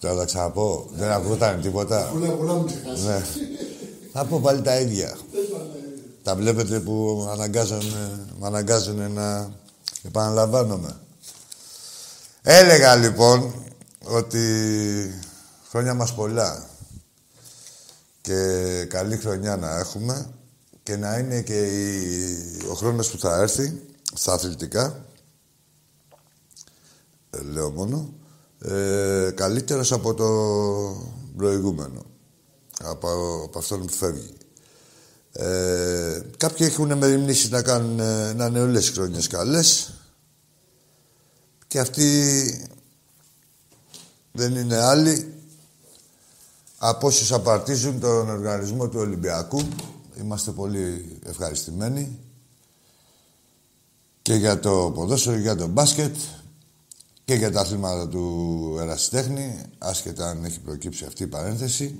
Τώρα θα ξαναπώ. Δεν ακούγονταν τίποτα. Πολλά, πολλά μου ξεχάσεις. Ναι. Θα πω πάλι τα ίδια. Τα βλέπετε που αναγκάζουν, με αναγκάζουν να επαναλαμβάνομαι. Έλεγα λοιπόν ότι χρόνια μας πολλά και καλή χρονιά να έχουμε και να είναι και ο χρόνος που θα έρθει στα αθλητικά ε, λέω μόνο ε, καλύτερος από το προηγούμενο. Από, από αυτόν που φεύγει. Ε, κάποιοι έχουν μεριμνήσει να κάνουν ε, να είναι όλες οι χρόνιες καλές και αυτοί δεν είναι άλλοι από όσους απαρτίζουν τον οργανισμό του Ολυμπιακού. Είμαστε πολύ ευχαριστημένοι και για το ποδόσφαιρο, για το μπάσκετ και για τα αθλήματα του ερασιτέχνη, άσχετα αν έχει προκύψει αυτή η παρένθεση.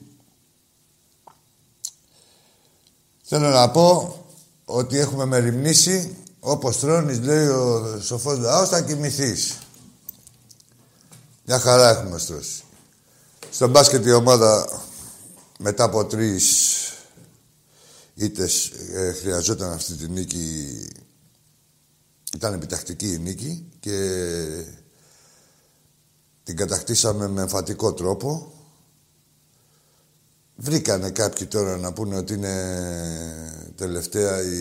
Θέλω να πω ότι έχουμε μεριμνήσει, όπως τρώνεις, λέει ο σοφός λαός, θα κοιμηθείς. Μια χαρά έχουμε στρώσει. Στο μπάσκετ η ομάδα μετά από τρεις ήττες ε, χρειαζόταν αυτή τη νίκη. Ήταν επιτακτική η νίκη και την κατακτήσαμε με εμφατικό τρόπο. Βρήκανε κάποιοι τώρα να πούνε ότι είναι τελευταία η,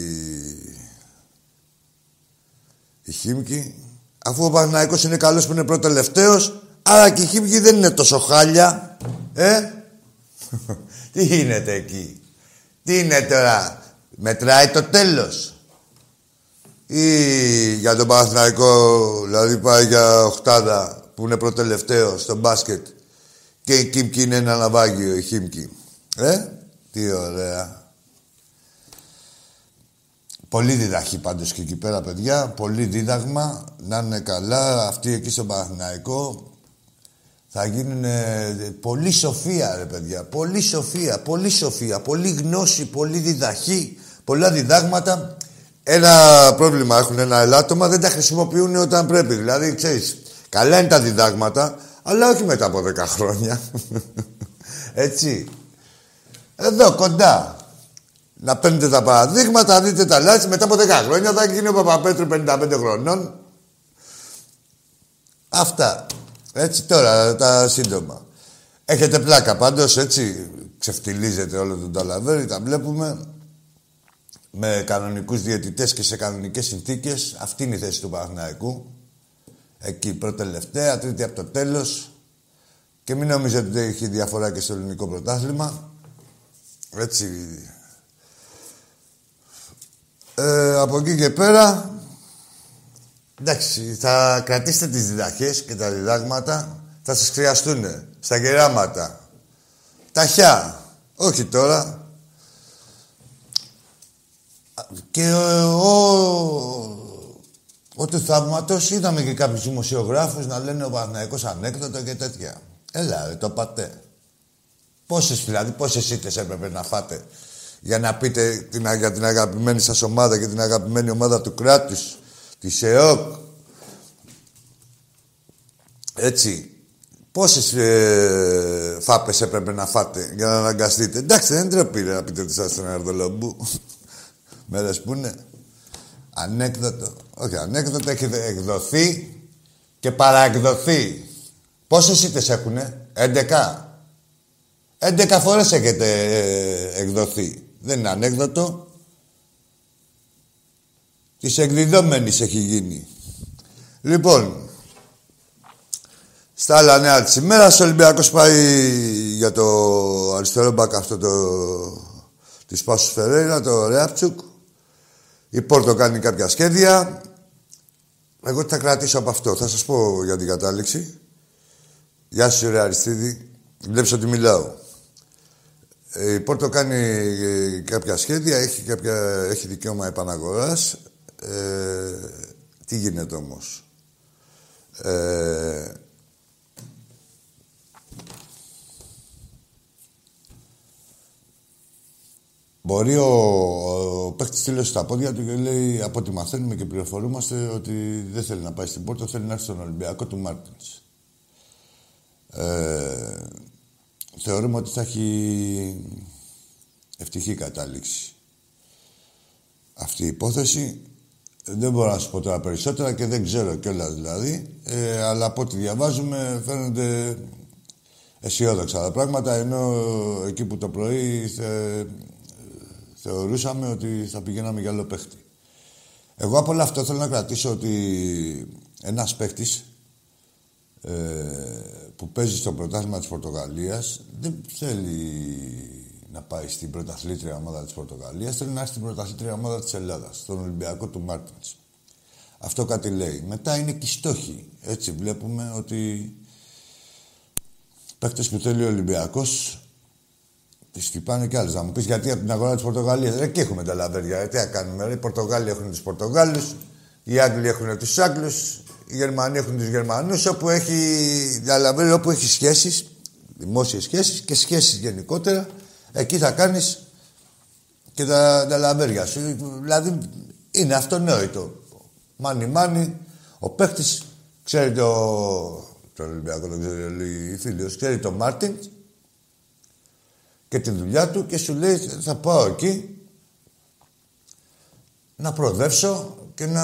η Χίμκι. Αφού ο Παναθηναϊκός είναι καλός που είναι πρώτο τελευταίος, άρα και η Χίμκι δεν είναι τόσο χάλια. Ε, τι γίνεται εκεί; Τι είναι τώρα; Μετράει το τέλος; Ή για τον Παναθηναϊκό, δηλαδή πάει για οχτάδα που είναι προτελευταίο στο μπάσκετ και η Κίμκι είναι ένα ναυάγιο, η Χίμκι. Ε, τι ωραία. Πολύ διδαχή πάντως και εκεί πέρα, παιδιά. Πολύ δίδαγμα. Να είναι καλά. Αυτοί εκεί στο Παναθηναϊκό θα γίνουν πολύ σοφία, ρε παιδιά. Πολύ σοφία, πολύ σοφία. Πολύ γνώση, πολύ διδαχή. Πολλά διδάγματα. Ένα πρόβλημα έχουν ένα ελάττωμα, δεν τα χρησιμοποιούν όταν πρέπει. Δηλαδή, ξέρεις, καλά είναι τα διδάγματα, αλλά όχι μετά από 10 χρόνια. Έτσι. Εδώ κοντά. Να παίρνετε τα παραδείγματα, να δείτε τα λάθη. Μετά από 10 χρόνια θα γίνει ο Παπαπέτρου 55 χρονών. Αυτά. Έτσι τώρα, τα σύντομα. Έχετε πλάκα πάντως, έτσι. Ξεφτιλίζετε όλο τον Ταλαβέρι, τα βλέπουμε. Με κανονικούς διαιτητές και σε κανονικές συνθήκες. Αυτή είναι η θέση του Παναθηναϊκού. Εκεί πρώτη τελευταία, τρίτη από το τέλος. Και μην νομίζετε ότι έχει διαφορά και στο ελληνικό πρωτάθλημα. Έτσι. Ε, από εκεί και πέρα, εντάξει, θα κρατήσετε τις διδαχές και τα διδάγματα. Θα σας χρειαστούν στα γεράματα. Ταχιά. Όχι τώρα. Και ο, ο του θαύματος είδαμε και κάποιους δημοσιογράφους να λένε ο Παναθηναϊκός ανέκδοτο και τέτοια. Έλα, ρε, το πατέ. Πόσες δηλαδή, πόσες ήττες έπρεπε να φάτε για να πείτε την, για την αγαπημένη σας ομάδα και την αγαπημένη ομάδα του κράτους, της ΕΟΚ. Έτσι. Πόσες ε, φάπες έπρεπε να φάτε για να αναγκαστείτε. Εντάξει, δεν τρεπεί να πείτε ότι σας ένα Ερδολομπού. Μέρες που είναι. Ανέκδοτο. Όχι, ανέκδοτο έχει εκδοθεί και παραεκδοθεί. Πόσες ήττες έχουνε; 11. 11 φορές έχετε ε, εκδοθεί. Δεν είναι ανέκδοτο. Της εκδιδόμενης έχει γίνει. Λοιπόν, στα άλλα νέα της ημέρας, ο Ολυμπιακός πάει για το αριστερό μπακ αυτό το... της Πάσους Φερέιρα, το Ρεάπτσουκ. Η Πόρτο κάνει κάποια σχέδια. Εγώ τι θα κρατήσω από αυτό. Θα σας πω για την κατάληξη. Γεια σου, ρε Αριστίδη. Βλέπεις ότι μιλάω. Ε, η Πόρτο κάνει ε, κάποια σχέδια, έχει, κάποια, έχει δικαίωμα επαναγοράς. Ε, τι γίνεται όμως; Ε, Μπορεί ο, ο παίχτης τήλωσε στα πόδια του και λέει από ό,τι μαθαίνουμε και πληροφορούμαστε ότι δεν θέλει να πάει στην Πόρτο, θέλει να έρθει στον Ολυμπιακό του Μάρτινς. Ε, θεωρούμε ότι θα έχει ευτυχή κατάληξη. Αυτή η υπόθεση δεν μπορώ να σου πω τώρα περισσότερα και δεν ξέρω κιόλας δηλαδή. Ε, αλλά από ό,τι διαβάζουμε φαίνονται αισιόδοξα τα πράγματα. Ενώ εκεί που το πρωί θε, θεωρούσαμε ότι θα πηγαίναμε για άλλο παίχτη. Εγώ από όλο αυτό θέλω να κρατήσω ότι ένας παίχτης ε, που παίζει στο πρωτάθλημα της Πορτογαλίας δεν θέλει να πάει στην πρωταθλήτρια ομάδα της Πορτογαλίας, θέλει να έρθει στην πρωταθλήτρια ομάδα της Ελλάδας, στον Ολυμπιακό του Μάρτινς. Αυτό κάτι λέει. Μετά είναι και οι στόχοι. Έτσι βλέπουμε ότι παίκτες που θέλει ο Ολυμπιακός τις χτυπάνε κι άλλες. Να μου πεις γιατί από την αγορά της Πορτογαλίας. Δεν εκεί έχουμε τα λαβέρια. Ε, τι να κάνουμε. Οι Πορτογάλοι έχουν τους Πορτογάλους, οι Άγγλοι έχουν τους Άγγλους, οι Γερμανοί έχουν τους Γερμανούς. Όπου έχει τα όπου έχει σχέσεις, δημόσιες σχέσεις και σχέσεις γενικότερα, εκεί θα κάνεις και τα, τα λαβέρια σου. Δηλαδή είναι αυτονόητο. Μάνι μάνι, ο παίχτη ξέρει το. Το Ολυμπιακό δεν ξέρει ο φίλο, ξέρει το Μάρτιν και τη δουλειά του και σου λέει θα πάω εκεί να προοδεύσω και να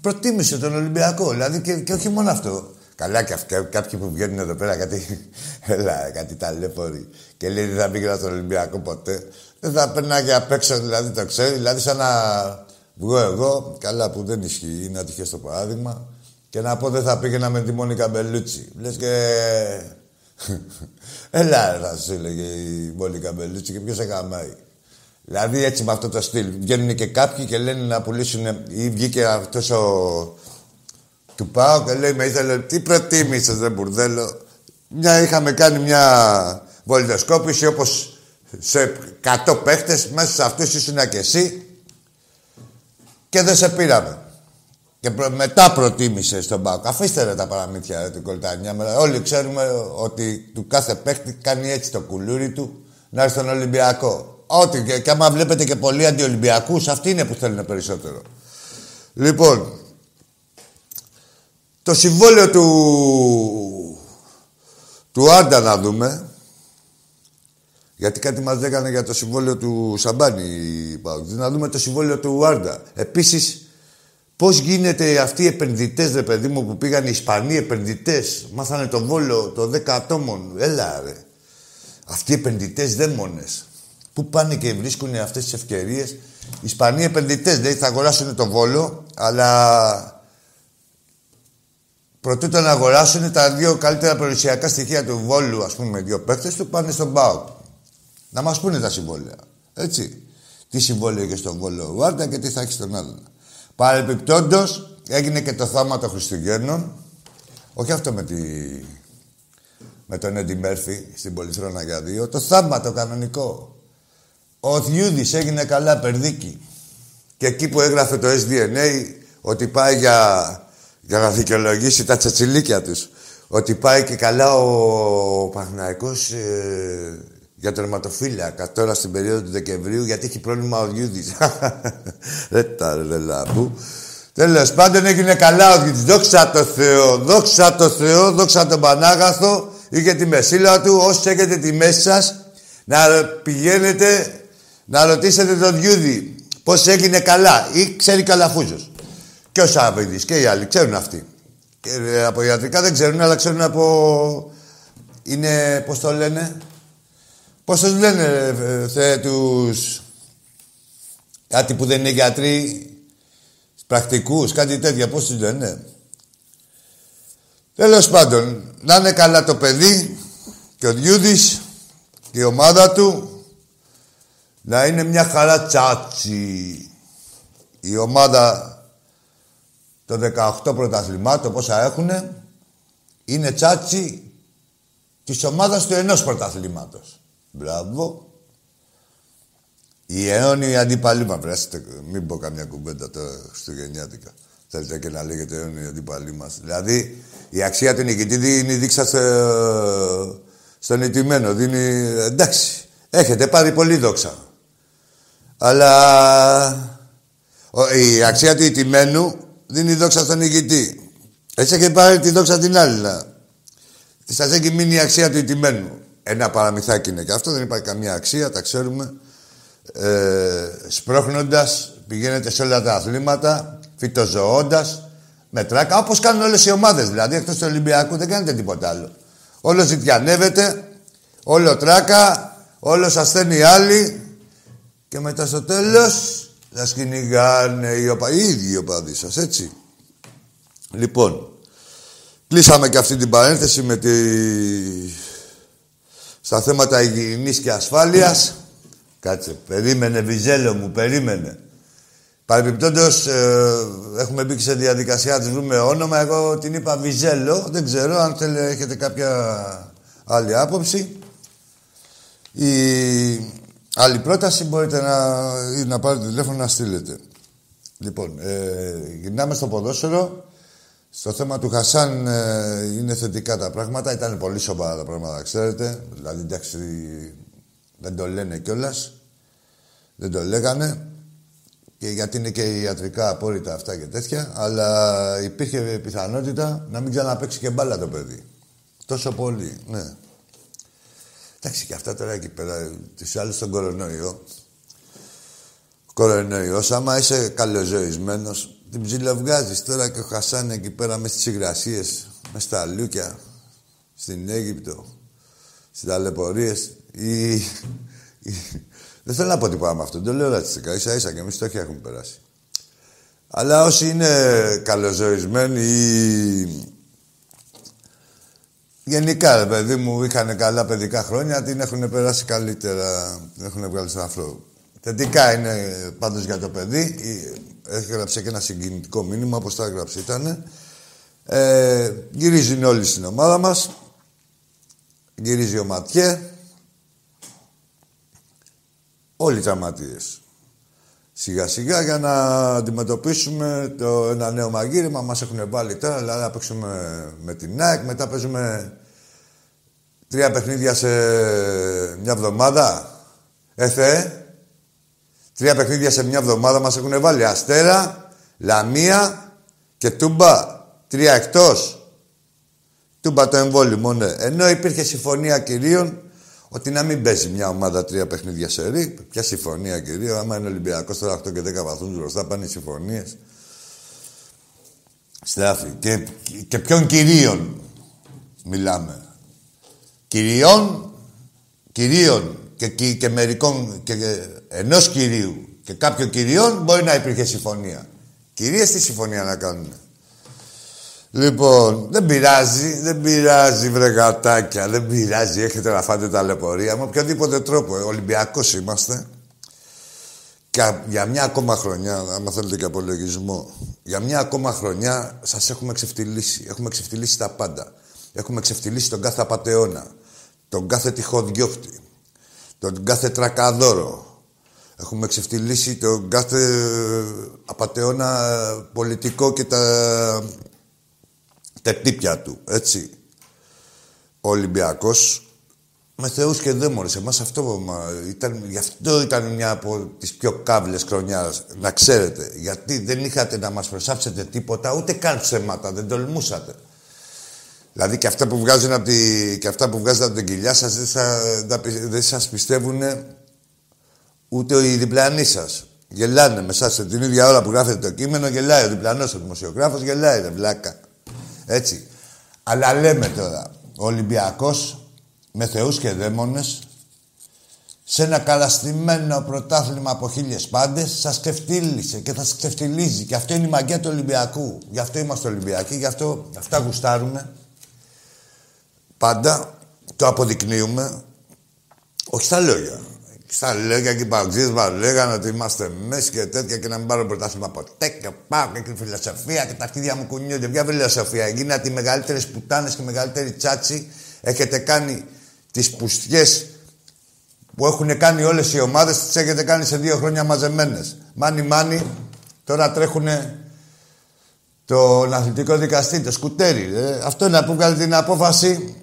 προτίμησε τον Ολυμπιακό. Δηλαδή και, και όχι μόνο αυτό. Καλά και αυτοί, κάποιοι που βγαίνουν εδώ πέρα κάτι, έλα, κάτι ταλέποροι και λέει δεν θα πήγαινα στον Ολυμπιακό ποτέ. Δεν θα περνάει απ' έξω, δηλαδή το ξέρεις. Δηλαδή σαν να βγω εγώ, καλά που δεν ισχύει, είναι ατυχές το παράδειγμα, και να πω δεν θα πήγαινα με τη Μόνικα Μπελούτσι. Λες και Έλα, θα σου έλεγε η Μόλι Καμπελούτσι και ποιος σε καμάει. Δηλαδή έτσι με αυτό το στυλ. Βγαίνουν και κάποιοι και λένε να πουλήσουν. ή βγήκε αυτός ο. του πάω και λέει με ήθελε. Τι προτίμησες, δεν μπουρδέλο. Μια, είχαμε κάνει μια βολιδοσκόπηση όπως σε 100 παίχτες, μέσα σε αυτούς ήσουν και εσύ και δεν σε πήραμε. Και προ... μετά προτίμησε στον Πάοκ. Αφήστε ρε τα παραμύθια ρε, την Κολτανιά. Όλοι ξέρουμε ότι του κάθε παίχτη κάνει έτσι το κουλούρι του να έρθει στον Ολυμπιακό. Ό,τι και, και άμα βλέπετε και πολλοί αντιολυμπιακούς, αυτοί είναι που θέλουν περισσότερο. Λοιπόν, το συμβόλαιο του, του Άντα να δούμε. Γιατί κάτι μας έκανε για το συμβόλαιο του Σαμπάνη. Να δούμε το συμβόλαιο του Άρντα. Επίσης, Πώς γίνεται αυτοί οι επενδυτές, ρε παιδί μου, που πήγαν οι Ισπανοί επενδυτές, μάθανε το βόλο το 10 ατόμων. Έλα, ρε. Αυτοί οι επενδυτές δαίμονες. Πού πάνε και βρίσκουν αυτές τις ευκαιρίες. Οι Ισπανοί επενδυτές, δηλαδή θα αγοράσουν το βόλο, αλλά προτού να αγοράσουν τα δύο καλύτερα περιουσιακά στοιχεία του βόλου, ας πούμε, δύο παίκτες του, πάνε στον ΠΑΟΚ. Να μας πούνε τα συμβόλαια. Έτσι. Τι συμβόλαιο έχεις στον βόλο Βάρτα και τι θα έχεις στον άλλον. Παρεπιπτόντως, έγινε και το θάμα των Χριστουγέννων. Όχι αυτό με, τη... με τον Έντι Μέρφυ στην Πολυθρόνα για δύο. Το θάμα το κανονικό. Ο Θιούδης έγινε καλά περδίκη. Και εκεί που έγραφε το SDNA ότι πάει για, για να δικαιολογήσει τα τσατσιλίκια τους. Ότι πάει και καλά ο Παναθηναϊκός ε, για τερματοφύλακα τώρα στην περίοδο του Δεκεμβρίου γιατί έχει πρόβλημα ο Γιούδης. Δεν τα ρε λαμπού. Τέλος πάντων έγινε καλά ο Γιούδης. Δόξα τω Θεώ, δόξα τω Θεώ, δόξα τον Πανάγαθο. Είχε τη μεσήλα του. Όσοι έχετε τη μέση σας, να πηγαίνετε να ρωτήσετε τον Γιούδη πώς έγινε καλά ή ξέρει καλαφούζος. Και ο Σάββιδη και οι άλλοι ξέρουν αυτοί. Και, ε, από ιατρικά δεν ξέρουν, αλλά ξέρουν από. Είναι, πώς το λένε, Πώς τους λένε, θε, τους... Κάτι που δεν είναι γιατροί, πρακτικούς, κάτι τέτοια, πώς τους λένε; Τέλος πάντων, να είναι καλά το παιδί και ο Διούδης και η ομάδα του να είναι μια χαρά τσάτσι. Η ομάδα των 18 πρωταθλημάτων, πόσα έχουνε, είναι τσάτσι της ομάδας του ενός πρωταθλήματος. Μπράβο. Η αιώνιοι αντίπαλοι μα. Μην πω καμιά κουμπέντα τώρα Χριστουγεννιάτικα. Θέλετε και να λέγεται αιώνιοι αντίπαλοι μας. Δηλαδή η αξία του νικητή δίνει δείξα στο... στον ηττημένο. Δίνει. Εντάξει. Έχετε πάρει πολύ δόξα. Αλλά η αξία του ηττημένου δίνει δόξα στον νικητή. Έτσι έχει πάρει τη δόξα την άλλη. Σας έχει μείνει η αξία του ηττημένου. Ένα παραμυθάκι είναι και αυτό, δεν υπάρχει καμία αξία, τα ξέρουμε. Ε, σπρώχνοντας, πηγαίνετε σε όλα τα αθλήματα, φυτοζωώντας, με τράκα, όπως κάνουν όλες οι ομάδες δηλαδή, εκτός του Ολυμπιακού δεν κάνετε τίποτα άλλο. Όλο ζητιανεύεται, όλο τράκα, όλος ασθένει άλλοι και μετά στο τέλος θα κυνηγάνε οι, οπα... οι ίδιοι οι οπαδοί σας, έτσι. Λοιπόν, κλείσαμε και αυτή την παρένθεση με τη... στα θέματα υγιεινής και ασφάλειας. Κάτσε, περίμενε Βιζέλο μου, περίμενε. Παρεμπιπτόντως, ε, έχουμε μπει σε διαδικασία να της βρούμε όνομα. Εγώ την είπα Βιζέλο, δεν ξέρω αν θέλετε, έχετε κάποια άλλη άποψη. Η άλλη πρόταση μπορείτε να, να πάρετε τηλέφωνο να στείλετε. Λοιπόν, ε, γυρνάμε στο ποδόσφαιρο. Στο θέμα του Χασάν ε, είναι θετικά τα πράγματα. Ήταν πολύ σοβαρά τα πράγματα, ξέρετε. Δηλαδή, εντάξει, δεν το λένε κιόλας. Δεν το λέγανε. Και γιατί είναι και ιατρικά απόρριτα αυτά και τέτοια. Αλλά υπήρχε πιθανότητα να μην ξαναπέξει και μπάλα το παιδί. Τόσο πολύ, ναι. Εντάξει, και αυτά τώρα εκεί πέρα, τις άλλες στον κορονοϊό. Κορονοϊός, άμα είσαι καλοζωισμένος, την ψιλοβγάζεις τώρα και ο Χασάν εκεί πέρα μες στις υγρασίες, μες στα λούκια, στην Αίγυπτο, στις ταλαιπωρίες. Η... Δεν θέλω να πω τίποτα με αυτό, δεν το λέω ρατσιστικά, ίσα ίσα και εμείς το έχουμε περάσει. Αλλά όσοι είναι καλοζωισμένοι ή Γενικά, ρε παιδί μου, είχαν καλά παιδικά χρόνια, την έχουν περάσει καλύτερα, την έχουν βγάλει στον αφρό. Θετικά είναι πάντως για το παιδί. Έγραψε και ένα συγκινητικό μήνυμα, όπως το έγραψε ήταν. Ε, γυρίζουν όλοι στην ομάδα μας. Γυρίζει ο Ματιέ. Όλοι οι τραυματίε. Σιγά σιγά για να αντιμετωπίσουμε το, ένα νέο μαγείρεμα. Μας έχουν βάλει τώρα, δηλαδή να παίξουμε με την ΑΕΚ, μετά παίζουμε τρία παιχνίδια σε μια εβδομάδα. Έθε, τρία παιχνίδια σε μια εβδομάδα μας έχουν βάλει. Αστέρα, Λαμία και Τούμπα. Τρία εκτός. Τούμπα το εμβόλιο μόνο. Ενώ υπήρχε συμφωνία κυρίων ότι να μην παίζει μια ομάδα τρία παιχνίδια σε ρί. Ποια συμφωνία, κυρίω. Άμα είναι Ολυμπιακός τώρα 8 και 10 βαθμούς μπροστά, πάνε οι συμφωνίες. Στράφη. Και, και ποιον κυρίων μιλάμε; Κυρίων, κυρίων και, και, και μερικών, και, ενός κυρίου και κάποιων κυρίων μπορεί να υπήρχε συμφωνία. Κυρίες τι συμφωνία να κάνουν. Λοιπόν, δεν πειράζει, δεν πειράζει βρε γατάκια, δεν πειράζει, έχετε να φάτε τα λεπορία με οποιοδήποτε τρόπο, ε, Ολυμπιακός είμαστε. Και για μια ακόμα χρονιά, άμα θέλετε και απολογισμό, για μια ακόμα χρονιά σας έχουμε ξεφτυλίσει. Έχουμε ξεφτυλίσει τα πάντα. Έχουμε ξεφτυλίσει τον κάθε απατεώνα, τον κάθε τυχοδιώκτη, τον κάθε τρακαδόρο. Έχουμε ξεφτυλίσει τον κάθε απατεώνα πολιτικό και τα τύπια του, έτσι. Ο Ολυμπιακός με θεούς και δαίμονες. Εμάς αυτό ήταν, γι' αυτό ήταν μια από τις πιο κάβλες χρονιάς, να ξέρετε. Γιατί δεν είχατε να μας προσάψετε τίποτα, ούτε καν ψέματα, δεν τολμούσατε. Δηλαδή και αυτά που βγάζουν από, τη, και αυτά που βγάζουν από την κοιλιά σας δεν, θα, δεν σας πιστεύουν ούτε οι διπλανοί σας. Γελάνε με εσάς την ίδια ώρα που γράφετε το κείμενο, γελάει ο διπλανός ο δημοσιογράφος, γελάει ρε βλάκα. Έτσι. Αλλά λέμε τώρα, ο Ολυμπιακός με θεούς και δαίμονες σε ένα καλαστημένο πρωτάθλημα από χίλιες πάντες, σα ξεφτύλισε και θα σα ξεφτυλίζει. Και αυτό είναι η μαγεία του Ολυμπιακού. Γι' αυτό είμαστε Ολυμπιακοί, γι' αυτό αυτά γουστάρουμε. Πάντα το αποδεικνύουμε. Όχι στα λόγια. Στα λόγια και οι παγκοσμίε μα λέγανε ότι είμαστε μέση και τέτοια και να μην πάρω πρωτάθλημα ποτέ και πάω και τη φιλοσοφία και τα αρχίδια μου κουνιούνται. Ποια φιλοσοφία. Γίνατε οι μεγαλύτερες πουτάνες και οι μεγαλύτεροι τσάτσι. Έχετε κάνει τις πουστιές που έχουν κάνει όλες οι ομάδες, τις έχετε κάνει σε δύο χρόνια μαζεμένες. Μάνι μάνι, τώρα τρέχουν τον αθλητικό δικαστή, το σκουτέρι. Ε. Αυτό είναι που βγάλει την απόφαση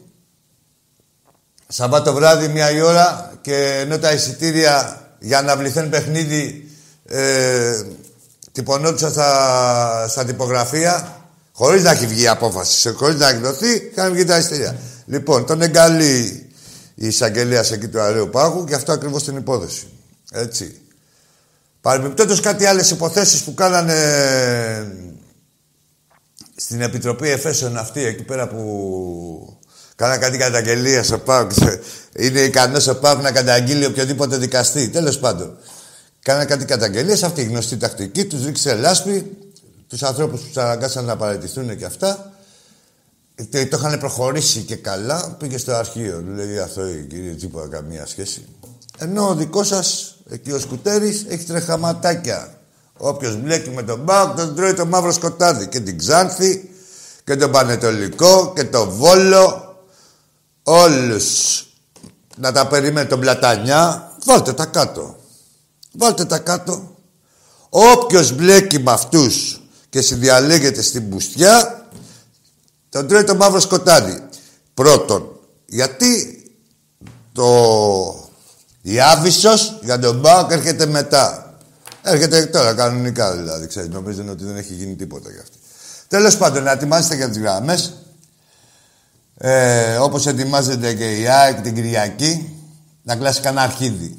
Σαββάτο βράδυ, μία η ώρα και ενώ τα εισιτήρια για να βληθέν παιχνίδι ε, τυπωνόντουσαν στα, στα τυπογραφεία, χωρίς να έχει βγει η απόφαση, χωρίς να έχει δοθεί, είχαν βγει τα εισιτήρια. Λοιπόν, τον εγκαλεί η εισαγγελία εκεί του Αραίου Πάγου και αυτό ακριβώς την υπόθεση. Έτσι. Παρεμπιπτόντως κάτι άλλες υποθέσεις που κάνανε στην Επιτροπή Εφέσεων αυτή, εκεί πέρα που κάνα κάτι καταγγελία στο ΠΑΟΚ. Είναι ικανός ο ΠΑΟΚ να καταγγείλει οποιοδήποτε δικαστή. Τέλος πάντων. Κάνα κάτι καταγγελίες, αυτή η γνωστή τακτική, τους ρίξε λάσπη, τους ανθρώπους που του αναγκάσαν να παραιτηθούν και αυτά. Και το είχαν προχωρήσει και καλά, πήγε στο αρχείο. Λέει αυτό η κυρία Τσίπα, καμία σχέση. Ενώ ο δικός σας, εκεί ο Σκουτέρης, έχει τρεχαματάκια. Όποιος μπλέκει με τον Μπάουκ, τον τρώει το μαύρο σκοτάδι. Και την Ξάνθη, και τον Πανετολικό, και τον Βόλο. Όλους. Να τα περιμένει τον Πλατανιά. Βάλτε τα κάτω. Βάλτε τα κάτω. Όποιος μπλέκει με αυτούς και συνδιαλέγεται στην πουστιά, τον τρώει το μαύρο σκοτάδι. Πρώτον, γιατί το... η Άβυσσος για τον Μπάουκ έρχεται μετά. Έρχεται τώρα κανονικά δηλαδή, ξέρεις. Νομίζουν ότι δεν έχει γίνει τίποτα για αυτή. Τέλος πάντων, να ετοιμάζετε για τις γραμμές. Ε, όπως ετοιμάζεται και η ΑΕΚ την Κυριακή, να κλάσει κανένα αρχίδι.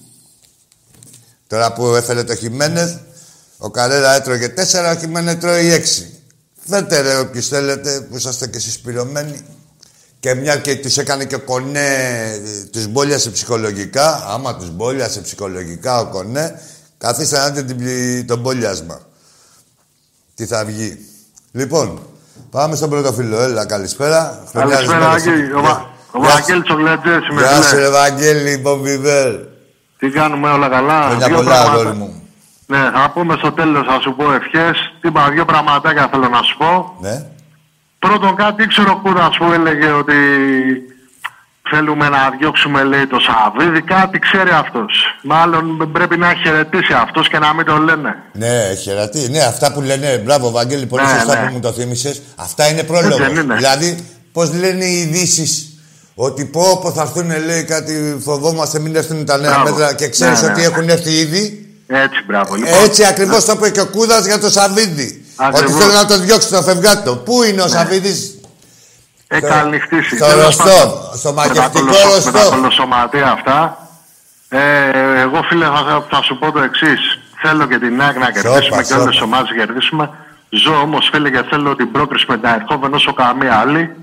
Τώρα που έφερε το Χιμένεθ, ο Καρέρα έτρωγε τέσσερα, ο Χιμένεθ τρώει έξι. Φέρτε ρε όποιος θέλετε, που είσαστε και συσπηρωμένοι. Και μια και τους έκανε και ο Κονέ, τους μπόλιασε ψυχολογικά. Άμα τους μπόλιασε ψυχολογικά ο Κονέ, Καθίστε να δείτε τον πόλιασμα. Τι θα βγει. Λοιπόν, πάμε στον πρώτο φίλο. Έλα, καλησπέρα. Καλησπέρα, Άγγελ. Ο Βαγγέλης ο Γλεντζές είμαι. Γεια σου, ρε Βαγγέλη, Μπομπιβέρ. Τι κάνουμε όλα καλά; Χρόνια πολλά, αγόρι μου. Ναι, θα πούμε στο τέλος, θα σου πω ευχές. Τι είπα, δύο πραγματάκια θέλω να σου πω. Ναι. Πρώτον κάτι, ήξερα ο Κούρας που έλεγε ότι Θέλουμε να διώξουμε, λέει, το Σαββίδι. Κάτι ξέρει αυτός. Μάλλον πρέπει να χαιρετήσει αυτός και να μην το λένε. Ναι, χαιρετή. Ναι, αυτά που λένε. Μπράβο, Βαγγέλη, πολύ ναι, σωστά ναι. που μου το θύμισες. Αυτά είναι πρόλογο. Δηλαδή, πώς λένε οι ειδήσεις. Ότι πω, πω θα έρθουν, λέει κάτι, φοβόμαστε, μην έρθουν τα νέα μπράβο. μέτρα και ξέρεις ναι, ναι, ότι ναι. έχουν έρθει ήδη; Έτσι, μπράβο. Λοιπόν. Έτσι ακριβώς το είπε και ο Κούδας για το Σαββίδι. Ότι θέλει να το διώξει το φευγάτο. Πού είναι ο ναι. Σαββίδη, Εκαλυφθήσει. Στο ρωστό, στο μαγευτικό ρωστό. Με τα κολοσσωματεία αυτά. Ε, εγώ φίλε θα, θα, σου πω το εξής. Θέλω και την ΑΕΚ να κερδίσουμε και όλες τι ομάδες να κερδίσουμε. Ζω όμως φίλε και θέλω την πρόκριση με τα ερχόμενα όσο καμία άλλη.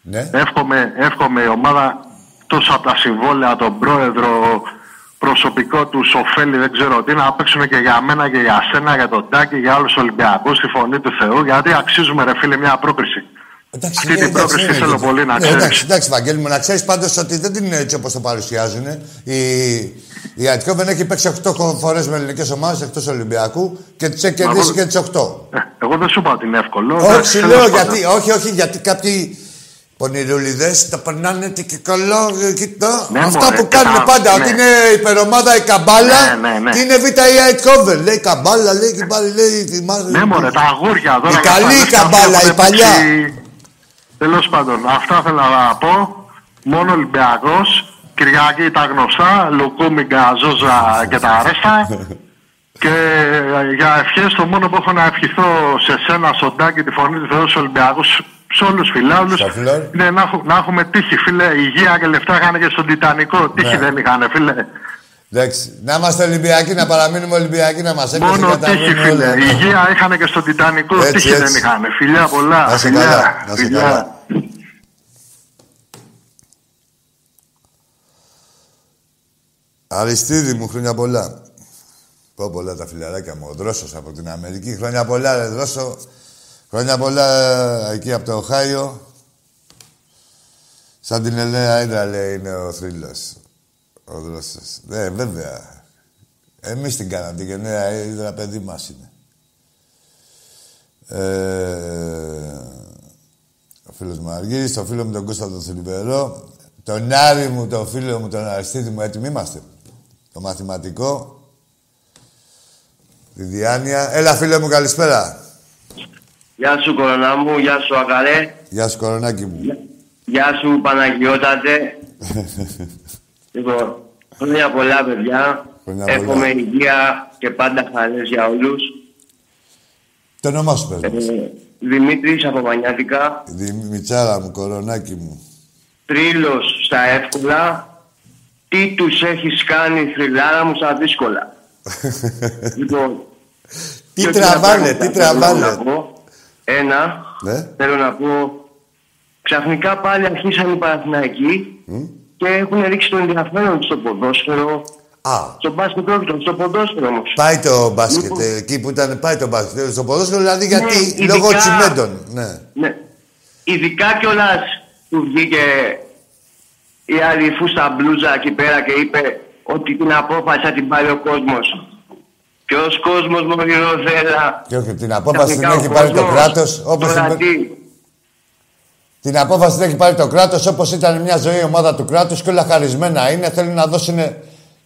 Ναι. Εύχομαι, εύχομαι η ομάδα τόσο από τα συμβόλαια, τον πρόεδρο, προσωπικό τους ωφέλη, δεν ξέρω τι, να παίξουν και για μένα και για σένα, για τον Τάκη, για όλου του Ολυμπιακούς, στη φωνή του Θεού, γιατί αξίζουμε, ρε φίλε, μια πρόκριση. Εντάξει, Αυτή την πρόκληση θέλω πολύ να ξέρεις. Εντάξει, εντάξει, Βαγγέλη μου, να ξέρεις πάντως ότι δεν είναι έτσι όπως το παρουσιάζουν. Η, η Αττικόβεν έχει παίξει 8 φορές με ελληνικές ομάδες εκτός Ολυμπιακού και τις έχει κερδίσει και τις 8. Ε, εγώ δεν σου είπα ότι είναι εύκολο. Όχι, λέω γιατί, όχι, όχι, γιατί κάποιοι πονηρούλιδες τα περνάνε και καλό. Ε, κοιτά. Ναι, Αυτά μωρέ, που κάνουν πάντα, ναι. ότι είναι υπερομάδα η καμπάλα ναι, ναι, ναι. και είναι β' η Αιτκόβεν. Λέει καμπάλα, λέει και πάλι λέει. Ναι, μωρέ, τα αγούρια τώρα. Η καλή καμπάλα, η παλιά. Τέλος πάντων, αυτά θέλω να πω. Μόνο Ολυμπιακός. Κυριακή τα γνωστά. Λουκούμιγκα, Ζόζα και τα αρέστα. και για ευχές το μόνο που έχω να ευχηθώ σε σένα, στον Τάκη, τη φωνή του Θεού, στους Ολυμπιακούς, σε όλους του φιλάδου, είναι να, να, έχουμε τύχη, φίλε. Υγεία και λεφτά είχαν και στον Τιτανικό. Τύχη ναι. δεν είχαν, φίλε. Εντάξει. Να είμαστε Ολυμπιακοί, να παραμείνουμε Ολυμπιακοί, να μας έκανε Μόνο τύχη, φίλε. Η υγεία είχαν και στον Τιτανικό. Έτσι, τύχη έτσι. δεν είχαν. Φιλιά πολλά. Να σε φιλιά. καλά. Να σε φιλιά. καλά. Αριστίδη μου, χρόνια πολλά. Πω πολλά τα φιλαράκια μου. Ο Δρόσος από την Αμερική. Χρόνια πολλά, ρε Δρόσο. Χρόνια πολλά εκεί από το Οχάιο. Σαν την Ελέα Έντρα, λέει, είναι ο θρύλος. Ο Δρόσος. Ναι, βέβαια. Εμείς την κάναμε την γενναία Έντρα, παιδί μας είναι. Ε, ο φίλος μου Αργύρης, το φίλο μου τον Κώστα τον Θρυβερό, τον Άρη μου, τον φίλο μου, τον Αριστίδη μου, έτοιμοι είμαστε. Το μαθηματικό, τη Διάνοια. Έλα, φίλε μου, καλησπέρα. Γεια σου, κορονά μου. Γεια σου, Ακαρέ. Γεια σου, κορονάκι μου. Γεια σου, Παναγιώτατε. λοιπόν, χρόνια πολλά, παιδιά. Εύχομαι υγεία και πάντα χαρές για όλους. Το όνομά σου, πες ε, Δημήτρης από Μανιάτικα. Δημητσάρα μου, κορονάκι μου. τρίλος στα εύκολα, τι τους έχεις κάνει θρυλάρα μου στα δύσκολα. λοιπόν, τι τραβάνε, τι τραβάνε. Ένα, ναι. θέλω να πω, ξαφνικά πάλι αρχίσαν οι Παναθηναϊκοί και έχουν ρίξει το ενδιαφέρον στο ποδόσφαιρο. Α. Στο μπάσκετ όχι, στο ποδόσφαιρο όμως. Πάει το μπάσκετ, λοιπόν, εκεί που ήταν, πάει το μπάσκετ. Στο ποδόσφαιρο δηλαδή ναι, γιατί, ναι, λόγω τσιμέντων. Ναι. ναι. Ειδικά κιόλας που βγήκε η άλλη φούστα μπλούζα εκεί πέρα και είπε ότι την απόφαση θα την πάρει ο κόσμος. Και ω κόσμος μου θέλα. Και όχι, την απόφαση την έχει πάρει το κράτος. Όπως την απόφαση την έχει πάρει το κράτος όπως ήταν μια ζωή ομάδα του κράτους και όλα χαρισμένα είναι. Θέλουν να δώσουν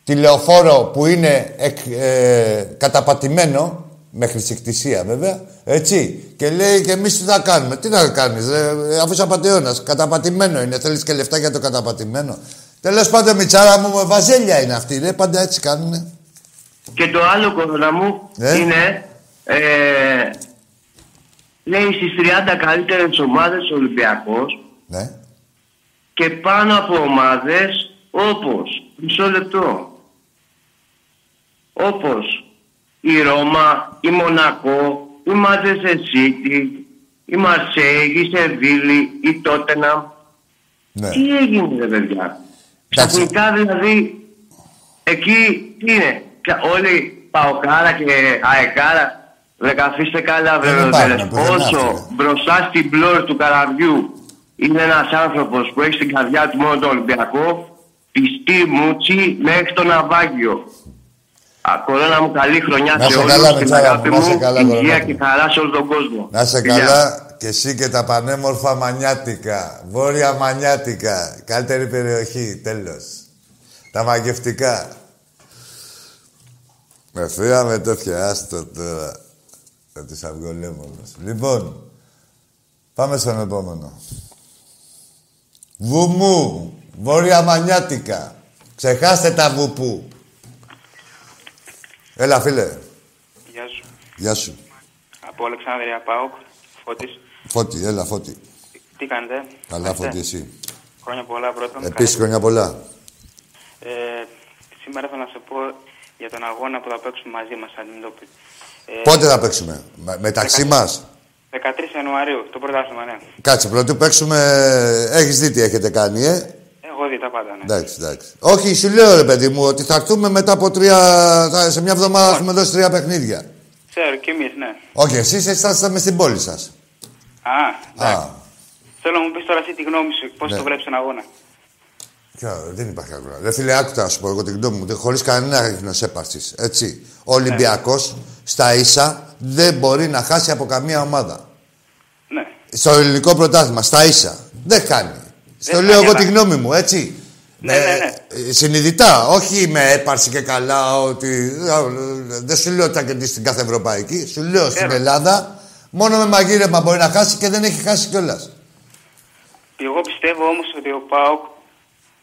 τηλεοφόρο που είναι ε, καταπατημένο με χρησικτησία βέβαια, έτσι. Και λέει και εμείς τι θα κάνουμε. Τι θα κάνεις, ε, αφού είσαι απαταιώνας. Καταπατημένο είναι. Θέλεις και λεφτά για το καταπατημένο. Τέλος πάντων, Μιτσάρα μου, με βαζέλια είναι αυτή. Ρε, πάντα έτσι κάνουν. Και το άλλο κόμμα μου ε; είναι. Ε, λέει στις 30 καλύτερες ομάδες ο Ολυμπιακός. Ναι. Και πάνω από ομάδες όπως. Μισό λεπτό. Όπως η Ρώμα, η Μονακό, η Manchester City, η Μαρσέη, η Σεβίλη, η Τότεναμ. Ναι. Τι έγινε ρε παιδιά; Ξαφνικά δηλαδή εκεί τι είναι; Όλοι Παοκάρα και Αεκάρα δεν καθίστε καλά βέβαια. Όσο μπροστά στην πλώρη του καραβιού είναι ένας άνθρωπος που έχει στην καρδιά του μόνο το Ολυμπιακό πιστή μούτσι μέχρι το ναυάγιο. Κορώνα μου, καλή χρονιά να σε όλους, την αγάπη μου, καλά, υγεία και χαρά σε όλο τον κόσμο. Να σε καλά και εσύ και τα πανέμορφα μανιάτικα. Βόρεια μανιάτικα. Καλύτερη περιοχή, τέλος. Τα μαγευτικά. Με θεία με τέτοια, άστο τώρα. Με τις αυγολέμονες. Λοιπόν, πάμε στον επόμενο. Βουμού, βόρεια μανιάτικα. Ξεχάστε τα βουπού. Έλα, φίλε. Γεια σου. Γεια σου. Από Αλεξάνδρεια Πάοκ, Φώτης. Φώτη, έλα, Φώτη. Τι κάνετε; Καλά, Φώτη, εσύ. Χρόνια πολλά πρώτα. Επίσης, χρόνια πολλά. Ε, σήμερα θέλω να σε πω για τον αγώνα που θα παίξουμε μαζί μας αντιμετώπιση. Ε, Πότε θα παίξουμε, μεταξύ 13, μας; 13 Ιανουαρίου, το πρωτάθλημα, ναι. Κάτσε, πρώτο παίξουμε. Έχεις δει τι έχετε κάνει, ε; Έχω δει τα πάντα, ναι. Εντάξει, εντάξει. Όχι, σου λέω ρε παιδί μου ότι θα έρθουμε μετά από τρία. Σε μια εβδομάδα θα έχουμε δώσει τρία παιχνίδια. Ξέρω, κι εμείς, ναι. Όχι, εσείς εσάσατε στην πόλη σας. Α, Α. Θέλω να μου πεις τώρα εσύ τη γνώμη σου, πώς ναι. το βλέπεις τον αγώνα. Ποια, δεν υπάρχει αγώνα. Δεν φίλε, άκουτα να σου πω εγώ την γνώμη μου. Χωρίς κανένα ίχνο έπαρση. Έτσι. Ο Ολυμπιακός ναι. Στα ίσα δεν μπορεί να χάσει από καμία ομάδα. Ναι. Στο ελληνικό πρωτάθλημα, στα ίσα. Δεν κάνει. Στο λέω εγώ τη γνώμη μου, έτσι. Ναι, ναι, ναι. Συνειδητά, όχι με έπαρση και καλά ότι. Δεν σου λέω ότι θα κερδίσει την κάθε Ευρωπαϊκή. Σου λέω στην Ελλάδα μόνο με μαγείρεμα μπορεί να χάσει και δεν έχει χάσει κιόλας. Εγώ πιστεύω όμως ότι ο Πάοκ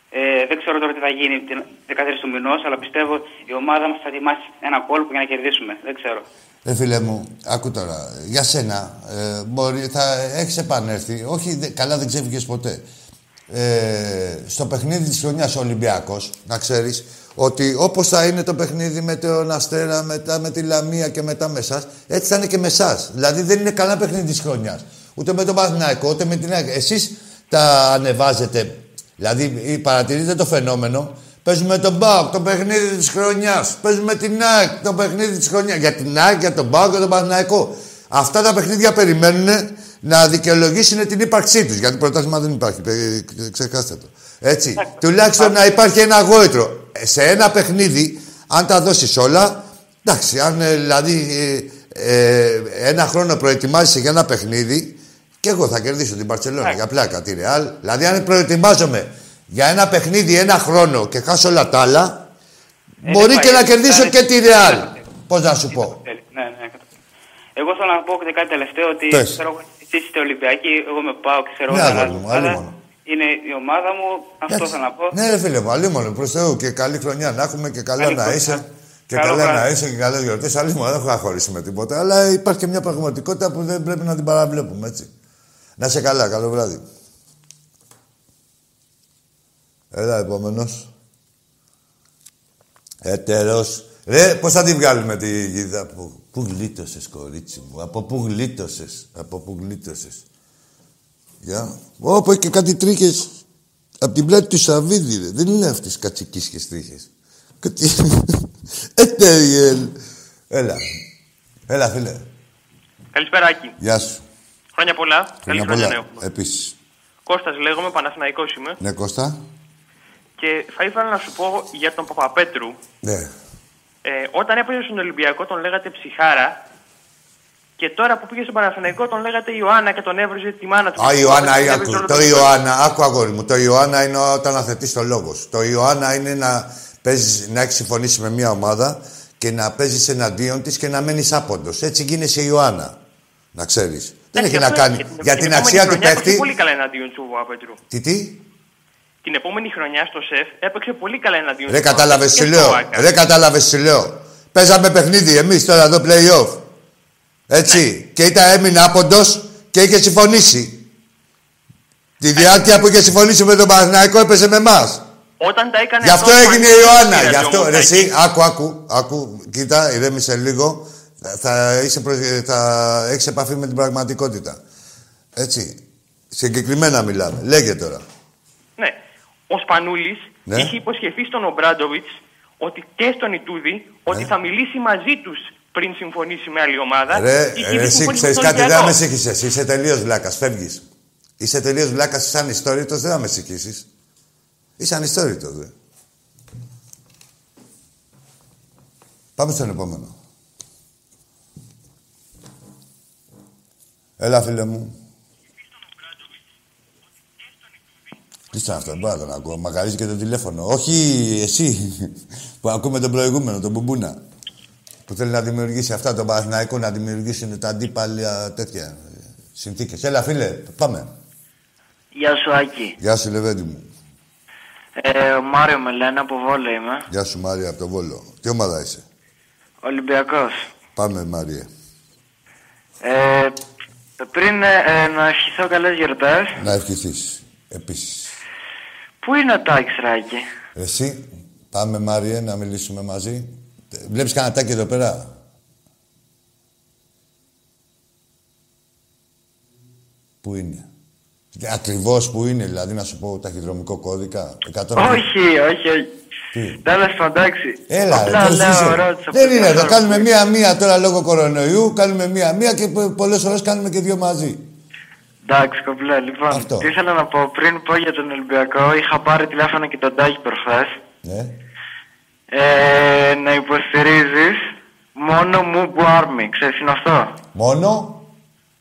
ε, δεν ξέρω τώρα τι θα γίνει την 14 του μηνός, αλλά πιστεύω η ομάδα μας θα ετοιμάσει ένα κόλπο για να κερδίσουμε. Δεν ξέρω. Ε, φίλε μου, άκου τώρα. Για σένα, ε, μπορεί, θα έχεις επανέλθει. Όχι, καλά δεν ξέφυγες ποτέ ε, στο παιχνίδι της χρονιάς ο Ολυμπιακός, να ξέρεις, ότι όπως θα είναι το παιχνίδι με τον Αστέρα, μετά με τη Λαμία και μετά με εσάς, έτσι θα είναι και με εσά. Δηλαδή δεν είναι κανένα παιχνίδι της χρονιάς. Ούτε με τον Παναθηναϊκό, ούτε με την ΑΕΚ. Εσείς τα ανεβάζετε. Δηλαδή παρατηρείτε το φαινόμενο. Παίζουμε τον Μπάουκ, το παιχνίδι της χρονιάς. Παίζουμε την ΑΕΚ, το παιχνίδι της χρονιάς. Για την ΑΕΚ, για τον Μπάουκ και τον Παναθηναϊκό. Αυτά τα παιχνίδια περιμένουν να δικαιολογήσουν την ύπαρξή τους. Γιατί πρωτάθλημα δεν υπάρχει. Ξεχάστε το. Έτσι. Τουλάχιστον να υπάρχει ένα γόητρο. Σε ένα παιχνίδι, αν τα δώσεις όλα, εντάξει, αν ε, δηλαδή ε, ε, ένα χρόνο προετοιμάζεσαι για ένα παιχνίδι, και εγώ θα κερδίσω την Παρσελόνα για πλάκα τη Ρεάλ. Δηλαδή, αν προετοιμάζομαι για ένα παιχνίδι ένα χρόνο και χάσω όλα τα άλλα, μπορεί και να κερδίσω και τη Ρεάλ. Πώς να σου πω; Ναι, ναι, εγώ θέλω να πω και κάτι τελευταίο ότι ξέρω, εσείς είστε Ολυμπιακοί, εγώ με πάω και ξέρω ναι, Είναι η ομάδα μου, αυτό θέλω να πω. Ναι, ρε φίλε μου, αλλήμον προς Θεού και καλή χρονιά να έχουμε και καλά να είσαι. Και καλά να είσαι και καλές γιορτές. Αλλήμον δεν έχω αχωρήσει με τίποτα. Αλλά υπάρχει και μια πραγματικότητα που δεν πρέπει να την παραβλέπουμε έτσι. Να είσαι καλά, καλό βράδυ. Έλα, επόμενος. Έτερος. Ρε, πώς θα τη βγάλουμε τη γίδα που... Πού γλίτωσες, κορίτσι μου. Από πού γλίτωσες. Από πού γλίτωσες. Γεια. Ω, και κάτι τρίχες. Από την πλάτη του Σαββίδη, ρε. Δεν είναι αυτές κατσικίσχες τρίχες. Κάτι... Έτεριελ. Έλα. Έλα, φίλε. Καλησπέρα, Άκη. Γεια σου. Χρόνια πολλά. Χρόνια πολλά. Επίσης. Κώστας λέγομαι, Παναθηναϊκός είμαι. Ναι, Κώστα. Και θα ήθελα να σου πω για τον Παπαπέτρου. Ναι. Ε, όταν έπαιζε στον Ολυμπιακό τον λέγατε ψυχάρα και τώρα που πήγε στον Παναθηναϊκό τον λέγατε Ιωάννα και τον έβριζε τη μάνα του. Α, Ιωάννα, άκου, το Ιωάννα, άκου αγόρι μου. Το Ιωάννα είναι όταν αθετείς το λόγος σου. Το Ιωάννα είναι να, παίζεις, να έχεις συμφωνήσει με μια ομάδα και να παίζεις εναντίον της και να μένεις άποντος. Έτσι γίνεσαι Ιωάννα. Να ξέρεις. Δεν έχει να κάνει. Για την αξία του παίχτη. πολύ καλά εναντίον του Παπαπέτρου. Τι, τι; Την επόμενη χρονιά στο ΣΕΦ έπαιξε πολύ καλά εναντίον Δεν κατάλαβες, τι λέω. Δεν κατάλαβες, τι λέω. Παίζαμε παιχνίδι εμείς τώρα εδώ playoff. Έτσι. Ναι. Και ήταν έμεινε άποντος και είχε συμφωνήσει. Τη διάρκεια που είχε συμφωνήσει με τον Παναθηναϊκό έπαιζε με εμάς. Όταν τα έκανε Γι' αυτό έγινε η Ιωάννα. Γι' αυτό, ρε, εσύ, άκου, άκου, άκου, κοίτα, ηρέμησε λίγο. Θα, είσαι προ... θα έχεις επαφή με την πραγματικότητα. Έτσι. Συγκεκριμένα μιλάμε. Λέγε τώρα ο Σπανούλης ναι. είχε υποσχεθεί στον Ομπράντοβιτς ότι και στον Ιτούδη ναι. ότι θα μιλήσει μαζί τους πριν συμφωνήσει με άλλη ομάδα. Ρε, ρε εσύ ξέρεις κάτι, δεν με συγχύσεις. Είσαι τελείως βλάκας. Φεύγεις. Είσαι τελείως βλάκας, είσαι ανιστόρητος, δεν θα με συγχύσεις. Είσαι ανιστόρητος, δε. Πάμε στον επόμενο. Έλα, φίλε μου. Τι σαν αυτό, μπορώ να τον ακούω. Μακαρίζει και το τηλέφωνο. Όχι εσύ που ακούμε τον προηγούμενο, τον Μπουμπούνα. Που θέλει να δημιουργήσει αυτά, τον Παναθηναϊκό, να δημιουργήσουν τα αντίπαλια τέτοια συνθήκες. Έλα, φίλε, πάμε. Γεια σου, Άκη. Γεια σου, Λεβέντη μου. Ε, Μάριο με λένε, από Βόλο είμαι. Γεια σου, Μάριο, από το Βόλο. Τι ομάδα είσαι; Ολυμπιακός. Πάμε, Μάριε. Ε, πριν ε, να ευχηθώ καλές γιορτές. Να ευχηθείς, επίσης. Πού είναι ο Τάκης Ράκη; Εσύ, πάμε Μάριε να μιλήσουμε μαζί. Βλέπεις κανένα τάκι εδώ πέρα; Πού είναι; Ακριβώς που είναι, δηλαδή να σου πω ταχυδρομικό κώδικα. 100... Όχι, όχι, όχι. Τι; Τέλος εντάξει. Έλα, Απλά λέω, Δεν είναι εδώ. Κάνουμε μία-μία τώρα λόγω κορονοϊού. Κάνουμε μία-μία και πολλές ώρες κάνουμε και δύο μαζί. Εντάξει, κομπλέ. Λοιπόν, Αυτό. τι ήθελα να πω πριν πω για τον Ολυμπιακό. Είχα πάρει τηλέφωνο και τον Τάκη προχθές. Ναι. Ε, να υποστηρίζεις μόνο Μουμπου Army. Ξέρεις είναι αυτό; Μόνο;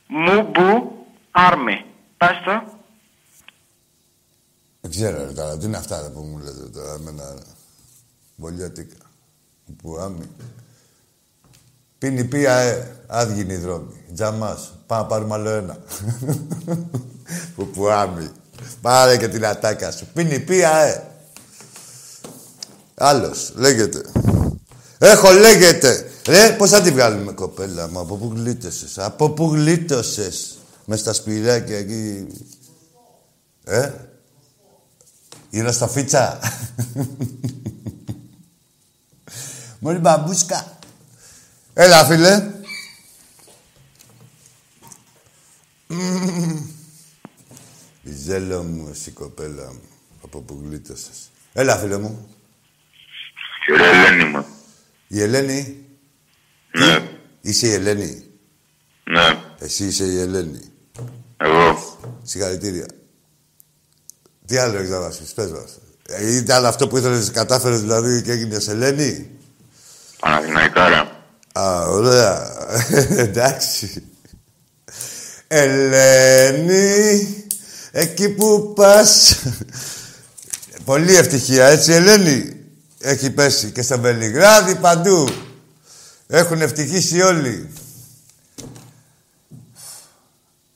Μουμπου Army. Πες το. Δεν ξέρω ρε, τώρα. Τι είναι αυτά που μου λέτε τώρα. Εμένα βολιάτικα. Μουμπου Army. Πίνει πία, ε. Άδειοι είναι οι δρόμοι. Τζαμάς. Πάμε να πάρουμε άλλο ένα. Πουπουάμι. Πάρε και την ατάκα σου. Πίνει πία, ε. Άλλος. Λέγεται. Έχω λέγεται. Ρε, πώς θα τη βγάλουμε, κοπέλα μου. Από πού γλίτωσες. Από πού γλίτωσες; Μες στα σπηλάκια εκεί. Ε; Γύρω στα φίτσα. Μόλι μπαμπούσκα. Έλα, φίλε. Η ζέλο μου, εσύ κοπέλα μου, από που γλίτωσες. Έλα, φίλε μου. Η Ελένη μου. Η Ελένη; Ναι. Είσαι η Ελένη; Ναι. Εσύ είσαι η Ελένη. Εγώ. Συγχαρητήρια. Τι άλλο έχεις να βάσεις, πες μας. Ε, ήταν αυτό που ήθελες, κατάφερες δηλαδή και έγινες Ελένη; Παναθηναϊκάρα. Α, ωραία. Εντάξει. Ελένη, εκεί που πας... Πολύ ευτυχία, έτσι, Ελένη; Έχει πέσει και στα Βελιγράδι, παντού. Έχουν ευτυχήσει όλοι.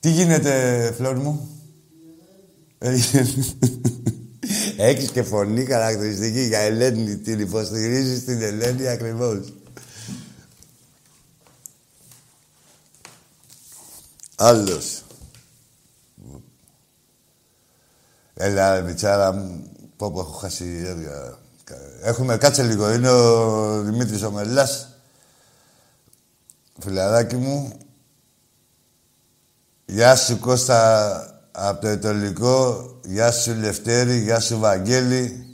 Τι γίνεται, Φλόρ μου; Έχεις και φωνή χαρακτηριστική για Ελένη. Την υποστηρίζεις την Ελένη ακριβώς. Άλλος. Έλα, ρε, μου. Πω, πω, έχω χάσει έργα. Έχουμε, κάτσε λίγο, είναι ο Δημήτρης ο Μελάς. Φιλαράκι μου. Γεια σου Κώστα από το Ετωλικό. Γεια σου Λευτέρη, γεια σου Βαγγέλη.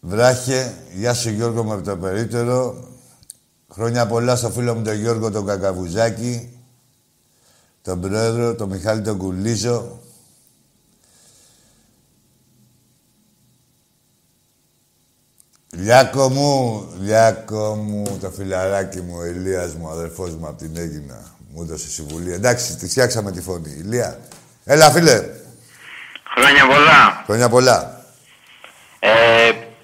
Βράχε, γεια σου Γιώργο με το περίπτερο. Χρόνια πολλά στο φίλο μου τον Γιώργο τον Κακαβουζάκη. Τον πρόεδρο, τον Μιχάλη τον Κουλίζο. Λιάκο μου, Λιάκο μου, το φιλαράκι μου, ο Ηλίας μου, ο αδερφός μου από την Έγινα. Μου έδωσε συμβουλή. Εντάξει, τη φτιάξαμε τη φωνή. Ηλία. Έλα, φίλε. Χρόνια πολλά. Χρόνια πολλά. Ε,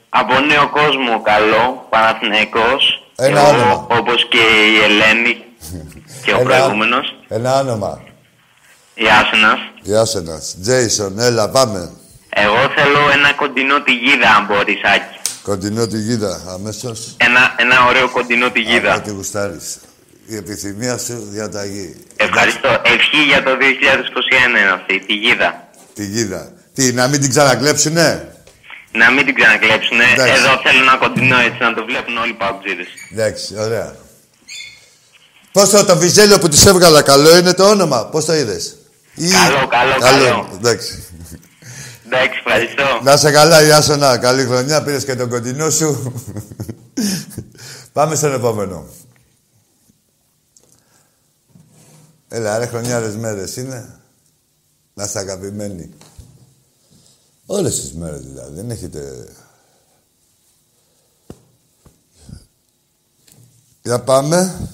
από νέο κόσμο καλό, Παναθηναϊκός. Ένα Εγώ, όνομα. Όπως και η Ελένη και ο Ένα- προηγούμενος. Ένα όνομα. Η Άσενας. Γεια σου, ένας. Τζέισον, έλα, πάμε. Εγώ θέλω ένα κοντινό τη γίδα, αν μπορείς, Άκη. Κοντινό τη γίδα, αμέσως. Ένα, ένα ωραίο κοντινό τη γίδα. Ό,τι γουστάρεις. Η επιθυμία σου διαταγή. Ευχαριστώ. Ευχή για το 2021 είναι αυτή, τη γίδα. Τη γίδα. Τι, να μην την ξανακλέψουνε; Να μην την ξανακλέψουνε. Εντάξει. Εδώ θέλω ένα κοντινό έτσι να το βλέπουν όλοι οι παουτζίδες. Εντάξει, ωραία. Πώς το, το βυζέλιο που της έβγαλα καλό είναι το όνομα; Πώς το είδες; Ή- Καλό, καλό, καλό. Εντάξει. Εντάξει, ευχαριστώ. Να σε καλά, Ιάσονα. Καλή χρονιά. Πήρες και τον κοντινό σου. Πάμε στον επόμενο. Έλα, ρε, χρονιάρες μέρες είναι. Να είστε αγαπημένοι. Όλες τις μέρες δηλαδή. Δεν έχετε... Για πάμε.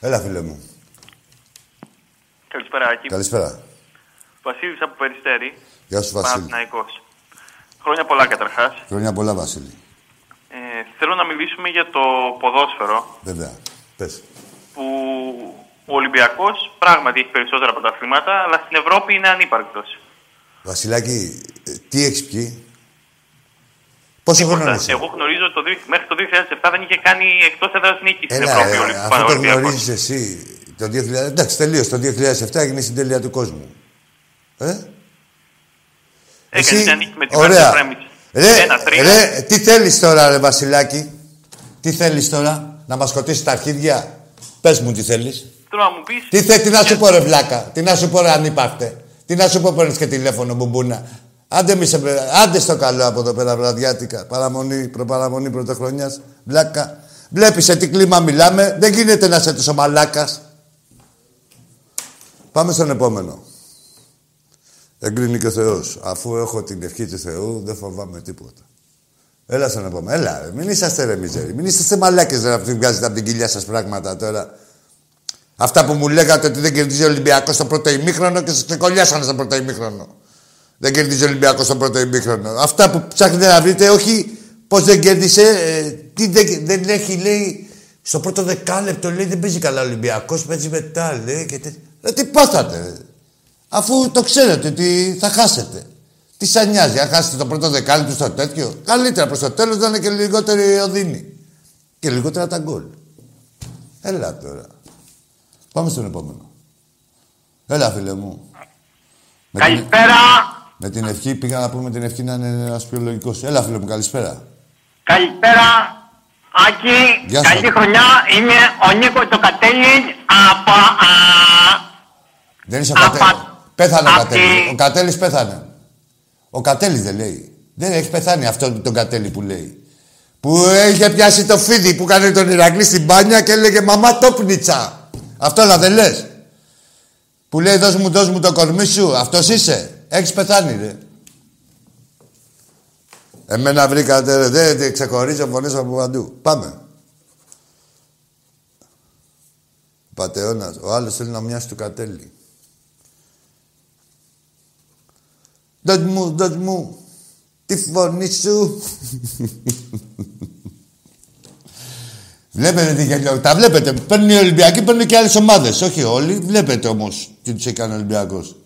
Έλα, φίλε μου. Καλησπέρα, Άκη. Καλησπέρα. Βασίλης από Περιστέρη. Γεια σου, Βασίλη. Παναθηναϊκός. Χρόνια πολλά καταρχάς. Χρόνια πολλά, Βασίλη. Ε, θέλω να μιλήσουμε για το ποδόσφαιρο Βέβαια. Πες. που ο Ολυμπιακός πράγματι έχει περισσότερα πρωταθλήματα, αλλά στην Ευρώπη είναι ανύπαρκτος. Βασιλάκη, ε, τι έχεις πιει. Πόσο χρόνο είσαι; Εγώ γνωρίζω ότι το, δι- μέχρι το 2007 δεν είχε κάνει εκτός έδρας νίκης στην Έλα, Ευρώπη ε, ο Ολυμπ- αυτό το Ολυμπιακός. γνωρίζεις εσύ. Το 2000... Εντάξει, τελείως. Το 2007 έγινε στην τελεία του κόσμου. Ε; Έκανε μια νίκη με την ωραία. Βέρντερ Πρέμιτς. Ρε, Ένα-τρία. ρε, τι θέλεις τώρα, ρε Βασιλάκη; Τι θέλεις τώρα, να μας σκοτήσεις τα αρχίδια; Πες μου τι θέλεις. Θέλω να μου πεις... Τι, θε, τι να σου πω ρε βλάκα, τι να σου πω ρε αν υπάρχτε. Τι να σου πω παίρνεις και τηλέφωνο μπουμπούνα. Άντε, μη σε, άντε στο καλό από εδώ πέρα βραδιάτικα. Παραμονή, προπαραμονή πρωτοχρονιάς. Βλάκα. Βλέπεις σε τι κλίμα μιλάμε. Δεν γίνεται να είσαι τόσο μαλάκας. Πάμε στον επόμενο. Εγκρίνει και ο Θεός. Αφού έχω την ευχή του Θεού, δεν φοβάμαι τίποτα. Έλα στον επόμενο. Έλα, ρε. μην είσαστε ρε μιζέρι. Μην είσαστε μαλάκες ρε, να βγάζετε από την κοιλιά σας πράγματα τώρα. Αυτά που μου λέγατε ότι δεν κερδίζει ο Ολυμπιακός στο πρώτο ημίχρονο και σας ξεκολλιάσανε στο πρώτο ημίχρονο. Δεν κερδίζει ο Ολυμπιακός στο πρώτο ημίχρονο. Αυτά που ψάχνετε να βρείτε, όχι πώς δεν κέρδισε, ε, τι δεν, δεν έχει, λέει, στο πρώτο δεκάλεπτο, λέει, δεν παίζει καλά ο Ολυμπιακός, παίζει μετά, λέει, και τε... Ε, τι πάθατε, ρε. Αφού το ξέρετε ότι θα χάσετε. Τι σας νοιάζει, αν χάσετε το πρώτο δεκάλεπτο στο τέτοιο. Καλύτερα προς το τέλος να είναι και λιγότερη οδύνη. Και λιγότερα τα γκολ. Έλα τώρα. Πάμε στον επόμενο. Έλα, φίλε μου. Με την- Καλησπέρα. Με την ευχή, πήγα να πούμε την ευχή να είναι ένας πιο λογικό. Έλα, φίλε μου, καλησπέρα. Καλησπέρα. Άκη, Γεια σου. καλή χρονιά. Είμαι ο Νίκος το Κατέλης από... Α, Δεν είσαι ο Απα- Κατέλης. Πέθανε ο απ' Κατέλης. τη- Ο Κατέλης πέθανε. Ο Κατέλης δεν λέει. Δεν έχει πεθάνει αυτό τον Κατέλη που λέει. Που είχε πιάσει το φίδι που έκανε τον Ηρακλή στην μπάνια και έλεγε «Μαμά τόπνιτσα». Αυτό να δεν λες. Που λέει «Δώσ' μου, δώσ' μου το κορμί σου». Αυτός είσαι. Έχεις πεθάνει, ρε. Εμένα βρήκατε, ρε. Δεν δεν ξεχωρίζω φωνές από παντού. Πάμε. Πατεώνας. Ο άλλος θέλει να μοιάσει του Κατέλη. Δώσ' μου, δώσ' μου τη φωνή σου. βλέπετε τι γελιό. Τα βλέπετε. Παίρνουν οι Ολυμπιακοί, παίρνουν και άλλες ομάδες. Όχι όλοι. Βλέπετε όμως τι τους έκανε ο Ολυμπιακός.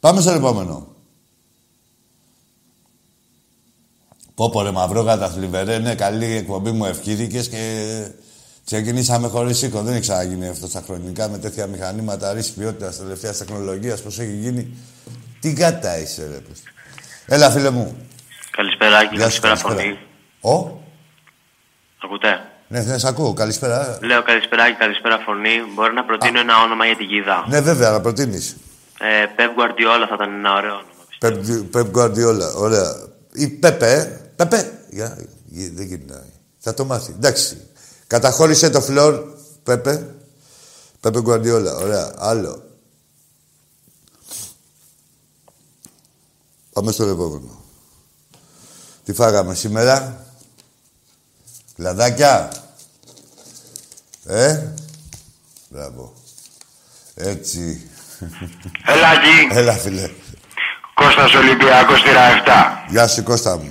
Πάμε στο επόμενο. Πω πω ρε μαυρόγατα θλιβερέ, ναι καλή εκπομπή μου ευχήθηκες και Ξεκινήσαμε χωρίς οίκο. Δεν έχει ξαναγίνει αυτό στα χρονικά με τέτοια μηχανήματα ρίση ποιότητα τελευταίας τεχνολογίας. Πώς έχει γίνει. Τι κάτα είσαι, ρε. Έλα, φίλε μου. Καλησπέρα, και καλησπέρα, φωνή. Ο; Ακούτε; Ναι, ναι, σε ακούω. Καλησπέρα. Λέω καλησπέρα και καλησπέρα φωνή. Μπορεί να προτείνω ένα όνομα για την Κίδα. Ναι, βέβαια, να προτείνεις. Ε, Πεπ Γκουαρδιόλα θα ήταν ένα ωραίο όνομα. Πεπ Γκουαρδιόλα, ωραία. Ή Πεπέ, ε. Πεπέ. Για, δεν γυρνάει. Θα το μάθει. Εντάξει. Καταχώρησε το φλόρ, Πέπε. Πέπε Γκουαρδιόλα. Ωραία. Άλλο. Πάμε στο επόμενο. Τι φάγαμε σήμερα; Λαδάκια. Ε; Μπράβο. Έτσι. Έλα εκεί. Έλα φίλε. Κώστας Ολυμπιακός τύρα 7. Γεια σου Κώστα μου.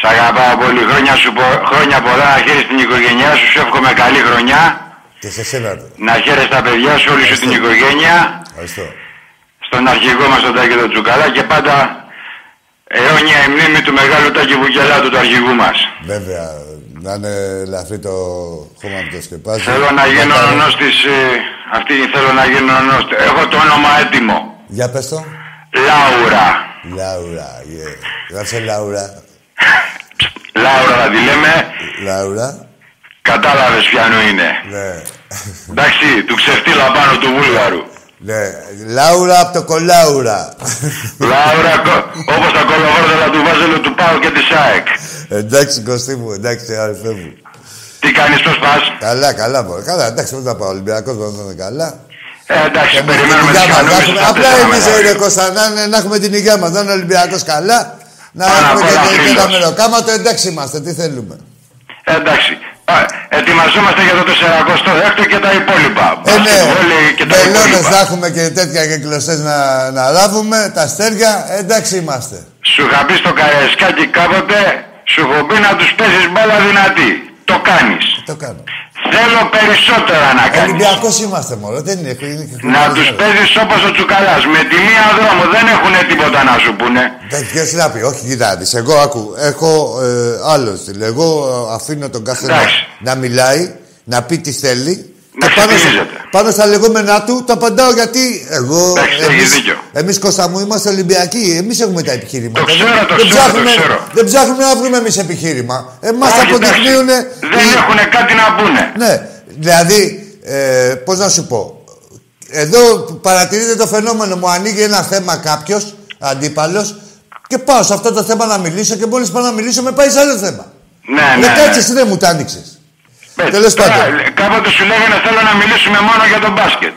Σ' αγαπάω πολύ. Χρόνια, σου, χρόνια πολλά να χαίρεσαι την οικογένειά σου. Σου εύχομαι καλή χρονιά. Και σε σένα. Να χαίρεσαι τα παιδιά σου, όλη σου την οικογένεια. Ευχαριστώ. Στον αρχηγό μας τον Τάκη τον Τσουκαλά και πάντα αιώνια η μνήμη του μεγάλου Τάκη Βουκελάτου του αρχηγού μας. Βέβαια. Να είναι ελαφρύ το χώμα που το σκεπάζει. Θέλω να γίνω ονός της... Ε, αυτή θέλω να γίνω ονός. Έχω το όνομα έτοιμο. Για πες το. Λάουρα. Λάουρα, yeah. Γράψε Λάουρα. Λάουρα θα τη λέμε. Λάουρα. Κατάλαβες ποιανού είναι. Ναι. Εντάξει, του ξεφτύλα πάνω του Βούλγαρου. Ναι. Λάουρα από το κολάουρα. Λάουρα, όπως τα κολοβόρδελα του Βάζελου του Πάου και της ΑΕΚ. Εντάξει, Κωστή μου, εντάξει, αδερφέ μου. Τι κάνεις, πώς πας; Καλά, καλά, μπορεί. Καλά, εντάξει, πώς θα πάω. Ολυμπιακός μπορεί να είναι καλά. Ε, εντάξει, περιμένουμε τις κανόνες. Απλά εμείς, ρε Κώστα, να, να έχουμε την υγεία μας. Να είναι Ολυμπιακός καλά. Να έχουμε και, και ένα μεροκάματο, εντάξει είμαστε, τι θέλουμε. Εντάξει. Ετοιμαζόμαστε για το 46ο και τα υπόλοιπα. Ε, ναι. Και τα υπόλοιπα. θα έχουμε και τέτοια και κλωστές να, να λάβουμε, τα αστέρια, εντάξει είμαστε. Σου είχα πει στο Καραϊσκάκι κάποτε, σου έχω πει να τους παίζεις μπάλα δυνατή. Το κάνεις. Το κάνω. Θέλω περισσότερα να κάνεις. Ολυμπιακός είμαστε μόνο. Δεν είναι. Να τους παίζεις όπως ο Τσουκαλάς. Με τη μία δρόμο δεν έχουν τίποτα να σου πούνε. Δεν τι να πει. Όχι, κοιτάτε. Εγώ άκου. Έχω ε, άλλο στυλ. Εγώ ε, αφήνω τον κάθε να, να μιλάει, να πει τι θέλει να πάνω, πάνω στα λεγόμενά του το απαντάω γιατί εγώ. Εμείς, εμείς Κώστα μου είμαστε Ολυμπιακοί. Εμείς έχουμε τα επιχείρηματα. Το ξέρω, το δεν, ξέρω, ψάχνουμε, το ξέρω. δεν ψάχνουμε να βρούμε εμείς επιχείρημα. Εμάς αποδεικνύουν. Δεν έχουν κάτι να πούνε. Ναι. Δηλαδή, ε, πώς να σου πω. Εδώ παρατηρείτε το φαινόμενο. Μου ανοίγει ένα θέμα κάποιος αντίπαλος και πάω σε αυτό το θέμα να μιλήσω και μόλις πάω να μιλήσω με πάει σε άλλο θέμα. Ναι, ναι. ναι. κάτσε, δεν μου τα άνοιξες. Ε, Τέλος πάντων. Κάποτε σου λέγανε θέλω να μιλήσουμε μόνο για τον μπάσκετ.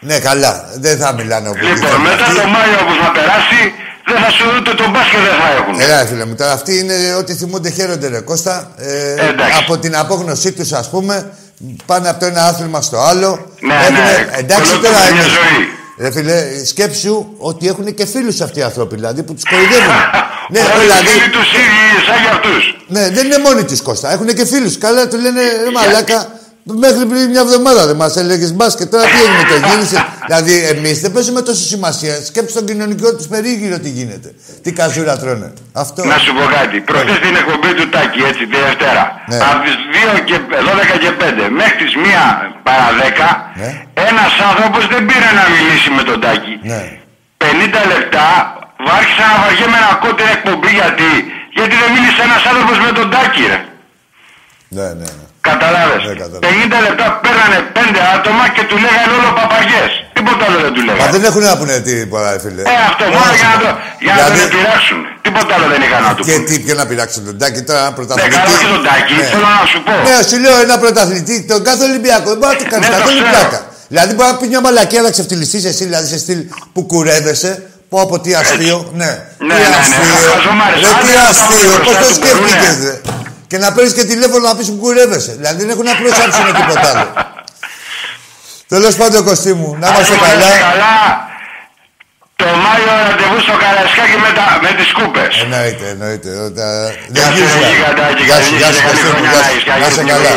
Ναι, καλά. Δεν θα μιλάνε όπου Λοιπόν, μετά το Μάιο που θα περάσει, δεν θα σου ούτε τον μπάσκετ δεν θα έχουν. Ελά, φίλε μου, τώρα αυτοί είναι ό,τι θυμούνται χαίρονται, ρε Κώστα. Ε, από την απόγνωσή τους, ας πούμε, πάνε από το ένα άθλημα στο άλλο. Ναι, Έχουν, ναι. Εντάξει, τώρα είναι. Ρε φίλε, σκέψου ότι έχουν και φίλους αυτοί οι άνθρωποι, δηλαδή που τους κοροϊδεύουν. ναι, δηλαδή. Φίλοι τους ίδιοι, σαν για αυτούς. Ναι, δεν είναι μόνοι της Κώστα. Έχουν και φίλους. Καλά, του λένε ρε μαλάκα. Μέχρι πριν μια εβδομάδα δεν μας έλεγες μπάσκετ. Τώρα τι έγινε, το γύρισε. δηλαδή, εμείς δεν παίζουμε τόσο σημασία. Σκέψτε τον κοινωνικό του περίγυρο τι γίνεται. Τι καζούρα τρώνε. Αυτό. Να σου πω κάτι. Προχθές την εκπομπή του Τάκη, έτσι, τη Δευτέρα. Ναι. Από τις 2 και 12 και 5 μέχρι τις 1 παρα 10, ναι. ένας άνθρωπος δεν πήρε να μιλήσει με τον Τάκη. Ναι. 50 λεπτά άρχισα να βαριέμαι να ακούω την εκπομπή γιατί. Γιατί δεν μίλησε ένας άνθρωπος με τον Τάκη, ρε. Ναι, ναι, ναι. Καταλάβες. Ναι, 50 λεπτά παίρνανε 5 άτομα και του λέγανε όλο παπαγιές. Τίποτα άλλο δεν του λέγανε. Μα δεν έχουν να πούνε τίποτα, φίλε. Ε, αυτό μόνο για να, το, για να τον πειράξουν. Τίποτα άλλο δεν είχαν να του Και τι, ποιο να πειράξουν τον Τάκη τώρα, ένα πρωταθλητή. Ναι, και τον Τάκη, ναι. θέλω να σου πω. Ναι, σου λέω ένα πρωταθλητή, τον κάθε Ολυμπιακό. Δεν μπορεί να το κάνεις ναι, καθόλου πλάκα. Δηλαδή μπορεί να πει μια μαλακία να ξεφτυλιστείς εσύ, δηλαδή σε στυλ που κουρεύεσαι. Πω από τι αστείο, ναι. Ναι, ναι, ναι, τι αστείο, πώς το σκέφτηκες. Και να παίρνεις και τηλέφωνο να πεις που κουρεύεσαι. Δηλαδή δεν έχουν να προσάψουν τίποτα άλλο. Τέλος πάντων, Κωστή μου, να είμαστε καλά. καλά. Το Μάιο ραντεβού στο Καρασκάκι με, τα, με τις κούπες. Εννοείται, εννοείται. Γεια σου, Γεια σου, γεια σου, Να είσαι καλά.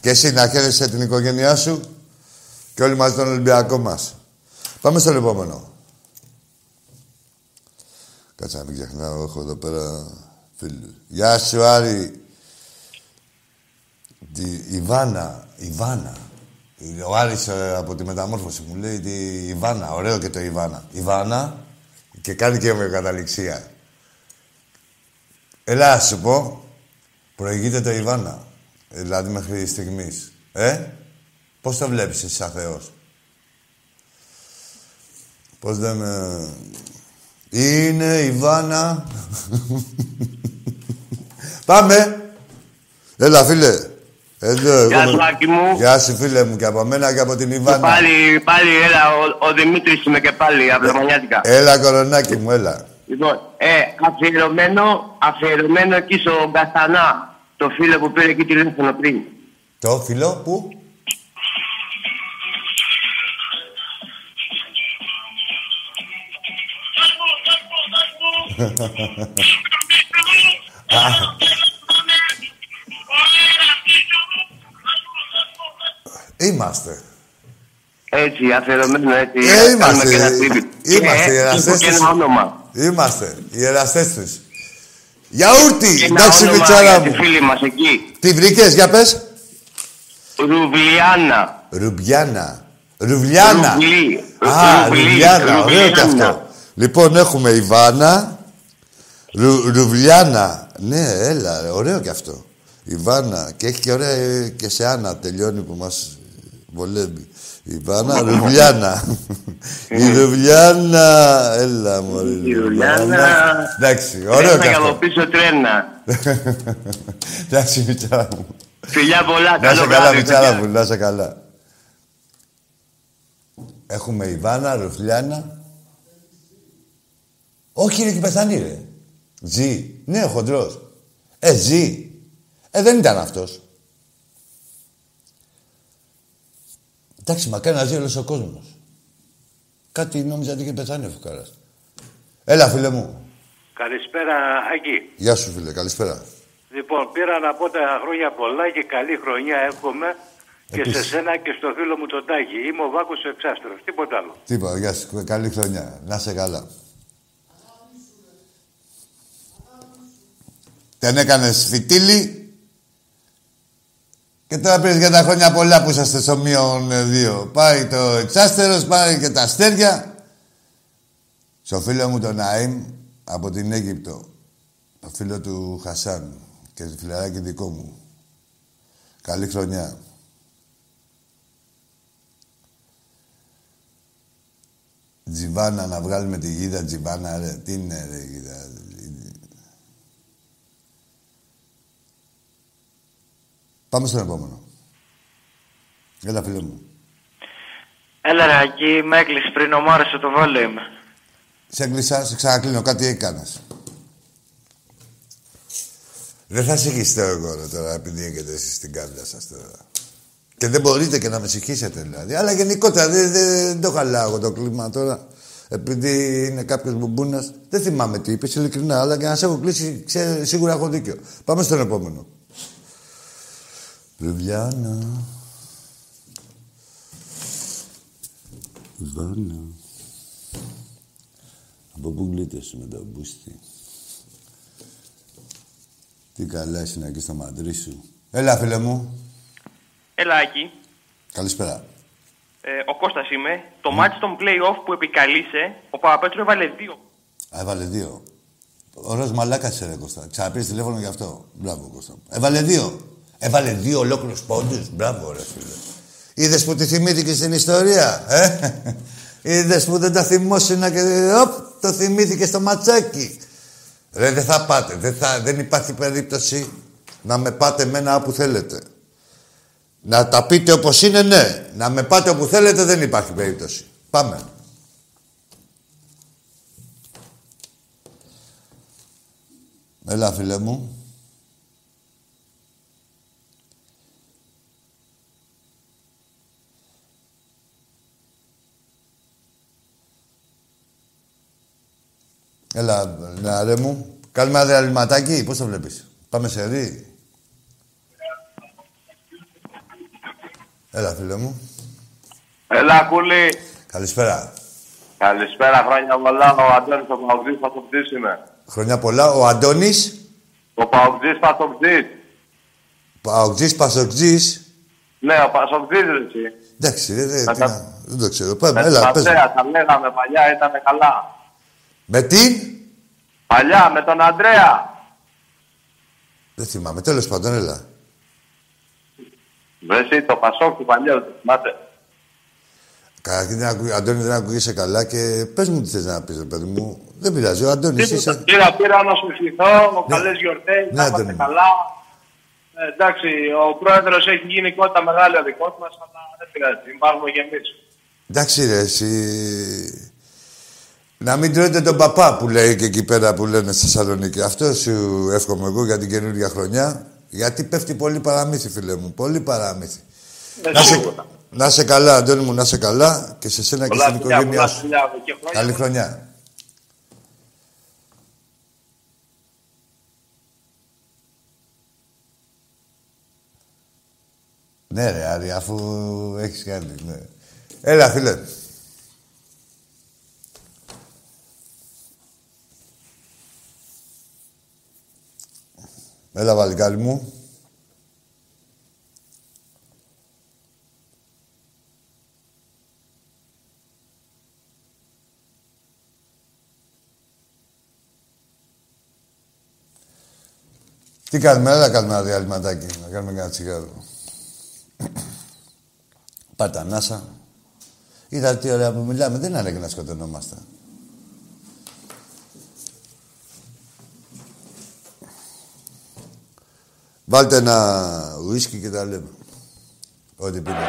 Και εσύ να χαίρεσαι την οικογένειά σου και όλοι μαζί τον Ολυμπιακό μας. Πάμε στο επόμενο. Κάτσε να μην ξεχνάω, έχω εδώ πέρα φίλους. Γεια σου, Άρη. Η Ιβάνα, Ιβάνα. Ο Άρης ε, από τη μεταμόρφωση μου λέει τη Ιβάνα. Ωραίο και το Ιβάνα. Ιβάνα και κάνει και καταληξία. Έλα, να σου πω. Προηγείται το Ιβάνα. Δηλαδή μέχρι στιγμής. Ε, πώς το βλέπεις εσύ σαν Θεός; Πώς δεν... Είναι Ιβάνα. Πάμε. Έλα, φίλε. Εδώ, Γεια σου, Άκη μου. Γεια σου, φίλε μου, και από μένα και από την Ιβάνα. πάλι, πάλι, έλα, ο, ο Δημήτρης είμαι και πάλι, από τα Μανιάτικα. Έλα, κορονάκι μου, έλα. Λοιπόν, ε, αφιερωμένο, αφιερωμένο εκεί στο Καστανά, το φίλο που πήρε εκεί τηλέφωνο πριν. Το φίλο που? Είμαστε. Έτσι, αφιερωμένο έτσι. Ε, είμαστε. Και ένα Είμαστε οι εραστές Και ένα όνομα. Είμαστε οι εραστές τους. Γιαούρτι! Και ένα Εντάξει, όνομα μητσάρα για μου. τη φίλη μας εκεί. Τι βρήκες, για πες; Ρουβλιάνα. Ρουμπιάνα. Ρουβλιάνα. Ρουβλί. Α, Ρουβλί. Ρουβλιάνα. Ωραίο και Ρουβλιάνα. αυτό. Λοιπόν, έχουμε Ιβάνα. Ρου, Ρουβλιάνα. Ναι, έλα, ρε, ωραίο και αυτό. Ιβάνα. Και έχει και ωραία ε, και σε Άννα τελειώνει που μας βολεύει. Ιβάνα, Ρουβλιάνα. Η Ρουβλιάνα. Έλα, μωρή. Η Ρουβλιάνα. Εντάξει, ωραίο Τρένα και και από αυτό. πίσω τρένα. Εντάξει, μητσάρα μου. Φιλιά πολλά, Να σε καλό καλά, βράδυ. Μητσάρα παιδιά. μου, να σε καλά. Έχουμε Ιβάνα, Ρουφλιάνα. Όχι, είναι και πεθανή, ρε. Ζή. Ναι, ο χοντρός. Ε, ζει. Ε, δεν ήταν αυτός. Εντάξει, μακάρι να ζει όλος ο κόσμος. Κάτι νόμιζα ότι είχε πεθάνει ο φουκαράς. Έλα, φίλε μου. Καλησπέρα, Άκη. Γεια σου, φίλε. Καλησπέρα. Λοιπόν, πήρα να πω τα χρόνια πολλά και καλή χρονιά εύχομαι και σε Επίσης. σένα και στο φίλο μου τον Τάκη. Είμαι ο Βάκος ο Εξάστερος, τίποτα άλλο. Τίποτα, γεια σου. Καλή χρονιά. Να σε καλά. Δεν έκανες φιτίλι. Και τώρα πήρες για τα χρόνια πολλά που είσαστε στο μείον ε, δύο. Πάει το εξάστερος, πάει και τα αστέρια. Στο φίλο μου τον Ναΐμ από την Αίγυπτο. Το φίλο του Χασάν και το φιλαράκι δικό μου. Καλή χρονιά. Τζιβάνα, να βγάλουμε τη γίδα Τζιβάνα, ρε. Τι είναι, ρε, γίδα. Πάμε στον επόμενο. Έλα, φίλε μου. Έλα ρε Ακή, με έκλεισε πριν ο Μάρεσο το volume. Σε έκλεισα, σε ξανακλίνω. Κάτι έκανες. Δεν θα συγχυστώ εγώ ρε, τώρα, επειδή έχετε εσείς στην κάρτα σας τώρα. Και δεν μπορείτε και να με συγχύσετε δηλαδή. Αλλά γενικότερα δεν, δεν το χαλάω εγώ το κλίμα τώρα. Επειδή είναι κάποιος μπουμπούνας. Δεν θυμάμαι τι είπες, ειλικρινά. Αλλά για να σε έχω κλείσει, ξέ, σίγουρα έχω δίκιο. Πάμε στον επόμενο. Λουβιάννα. Βάνα. Από πού γλίτωσε με τον μπούστι. Τι καλά είσαι εκεί στο μαντρί σου. Έλα, φίλε μου. Έλα, Άκη. Καλησπέρα. Ε, ο Κώστας είμαι. Το μάτι των play-off που επικαλείσαι, ο Παπαπέτρου έβαλε δύο. Α, έβαλε δύο. Ωραίος μαλάκας σε ρε Κώστα. Ξαναπήρες τηλέφωνο γι' αυτό. Μπράβο Κώστα. Έβαλε δύο. Έβαλε δύο ολόκληρους πόντους. Μπράβο ρε φίλε. Είδες που τη θυμήθηκε στην ιστορία, ε; Είδες που δεν τα θυμόσουνα και οπ, το θυμήθηκε στο ματσάκι. Ρε, δεν θα πάτε. Δεν, θα, δεν υπάρχει περίπτωση να με πάτε εμένα όπου θέλετε. Να τα πείτε όπως είναι, ναι. Να με πάτε όπου θέλετε, δεν υπάρχει περίπτωση. Πάμε. Έλα, φίλε μου. Έλα, νεαρέ μου. Κάνουμε ένα διαλυματάκι. Πώς το βλέπεις; Πάμε σε ρί. Έλα, φίλε μου. Έλα, κούλη. Καλησπέρα. Καλησπέρα, χρόνια πολλά. Ο Αντώνης ο Παουτζής Παθοπτής είμαι. Χρονιά πολλά. Ο Αντώνης; Ο Παουτζής Παθοπτής. Παοκτζής, Πασοκτζής; Ναι, ο Πασοκτζής ρε εσύ. Εντάξει, ρε, ρε, Με τι τα- να- δεν το ξέρω. Πάμε, Με έλα, τον πες. Αντρέα, τα λέγαμε παλιά, ήταν καλά. Με τι; Παλιά, με τον Αντρέα. Δεν θυμάμαι. Τέλος πάντων, έλα. Ρε εσύ, το Πασόκ του παλιού, το θυμάται. Καταρχήν, δεν ακού- Αντώνη, δεν ακούγεσαι καλά και πες μου τι θες να πεις, ρε παιδί μου. Δεν πειράζει, ο Αντώνης Τίποτα. είσαι... Πήρα, πήρα να σου ευχηθώ, καλές γιορτές, Ναι, να είμαστε Αντώνη. καλά. Ε, εντάξει, ο πρόεδρος έχει γίνει κότα μεγάλη ο δικός μας, αλλά δεν πειράζει, υπάρχουμε κι εμείς. Εντάξει ρε, εσύ... Να μην τρώτε τον παπά που λέει και εκεί πέρα που λένε στη Θεσσαλονίκη. Αυτό σου εύχομαι εγώ για την καινούργια χρονιά. Γιατί πέφτει πολύ παραμύθι, φίλε μου. Πολύ παραμύθι. Ε, να, σε, σίγουρα. να σε καλά, Αντώνη μου, να σε καλά και σε σένα και Πολλά στην φιλιά, οικογένειά πολλά σου. φιλιά και χρόνια. Καλή χρονιά. Ναι ρε Άρη, αφού έχεις κάνει, ναι. Έλα φίλε. Έλα βαλικάρι μου. Τι κάνουμε, έλα κάνουμε ένα διαλυματάκι, να κάνουμε ένα τσιγάρο. Πάρτα ανάσα. Είδα τι ωραία που μιλάμε, δεν είναι να σκοτωνόμαστε. Βάλτε ένα ουίσκι και τα λέμε. Ό,τι πίνετε.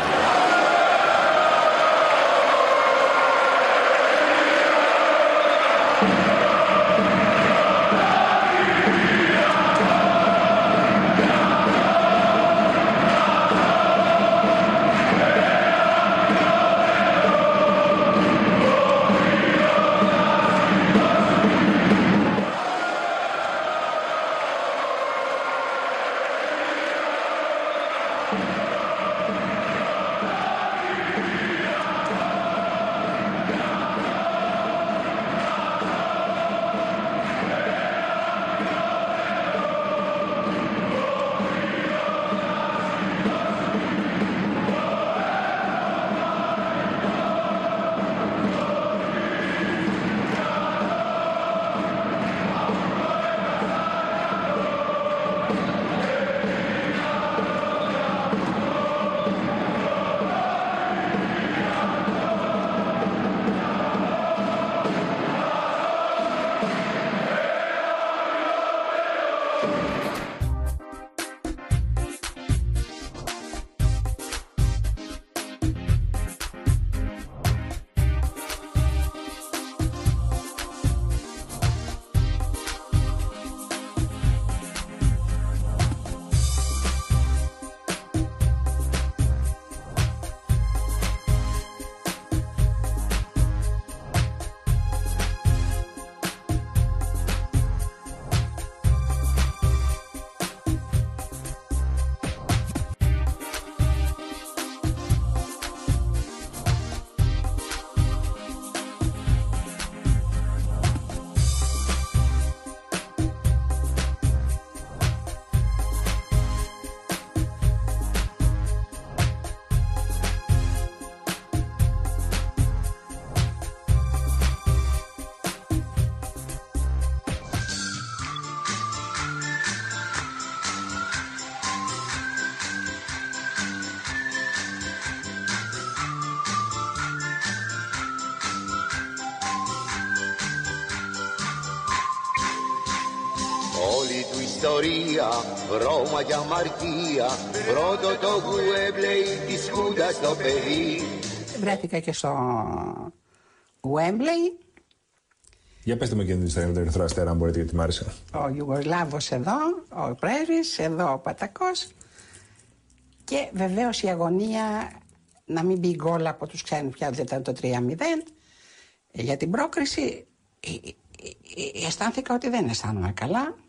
Ιστορία, βρώμα και αμαρτία Πρώτο το Γουέμπλεϊ της Χούντας το παιδί. Βρέθηκα και στο Wembley, Για πετε μου και την ιστορία με τον Ερυθρό Αστέρα, αν μπορείτε, γιατί μ' άρεσε. ο Ιουγκοσλάβος εδώ, ο πρέσβης, εδώ ο Πατακός. Και βεβαίως η αγωνία να μην μπει γκολ από τους ξένους πια δεν ήταν το 3-0 για την πρόκριση ε, ε, ε, αισθάνθηκα ότι δεν αισθάνομαι καλά. Ε,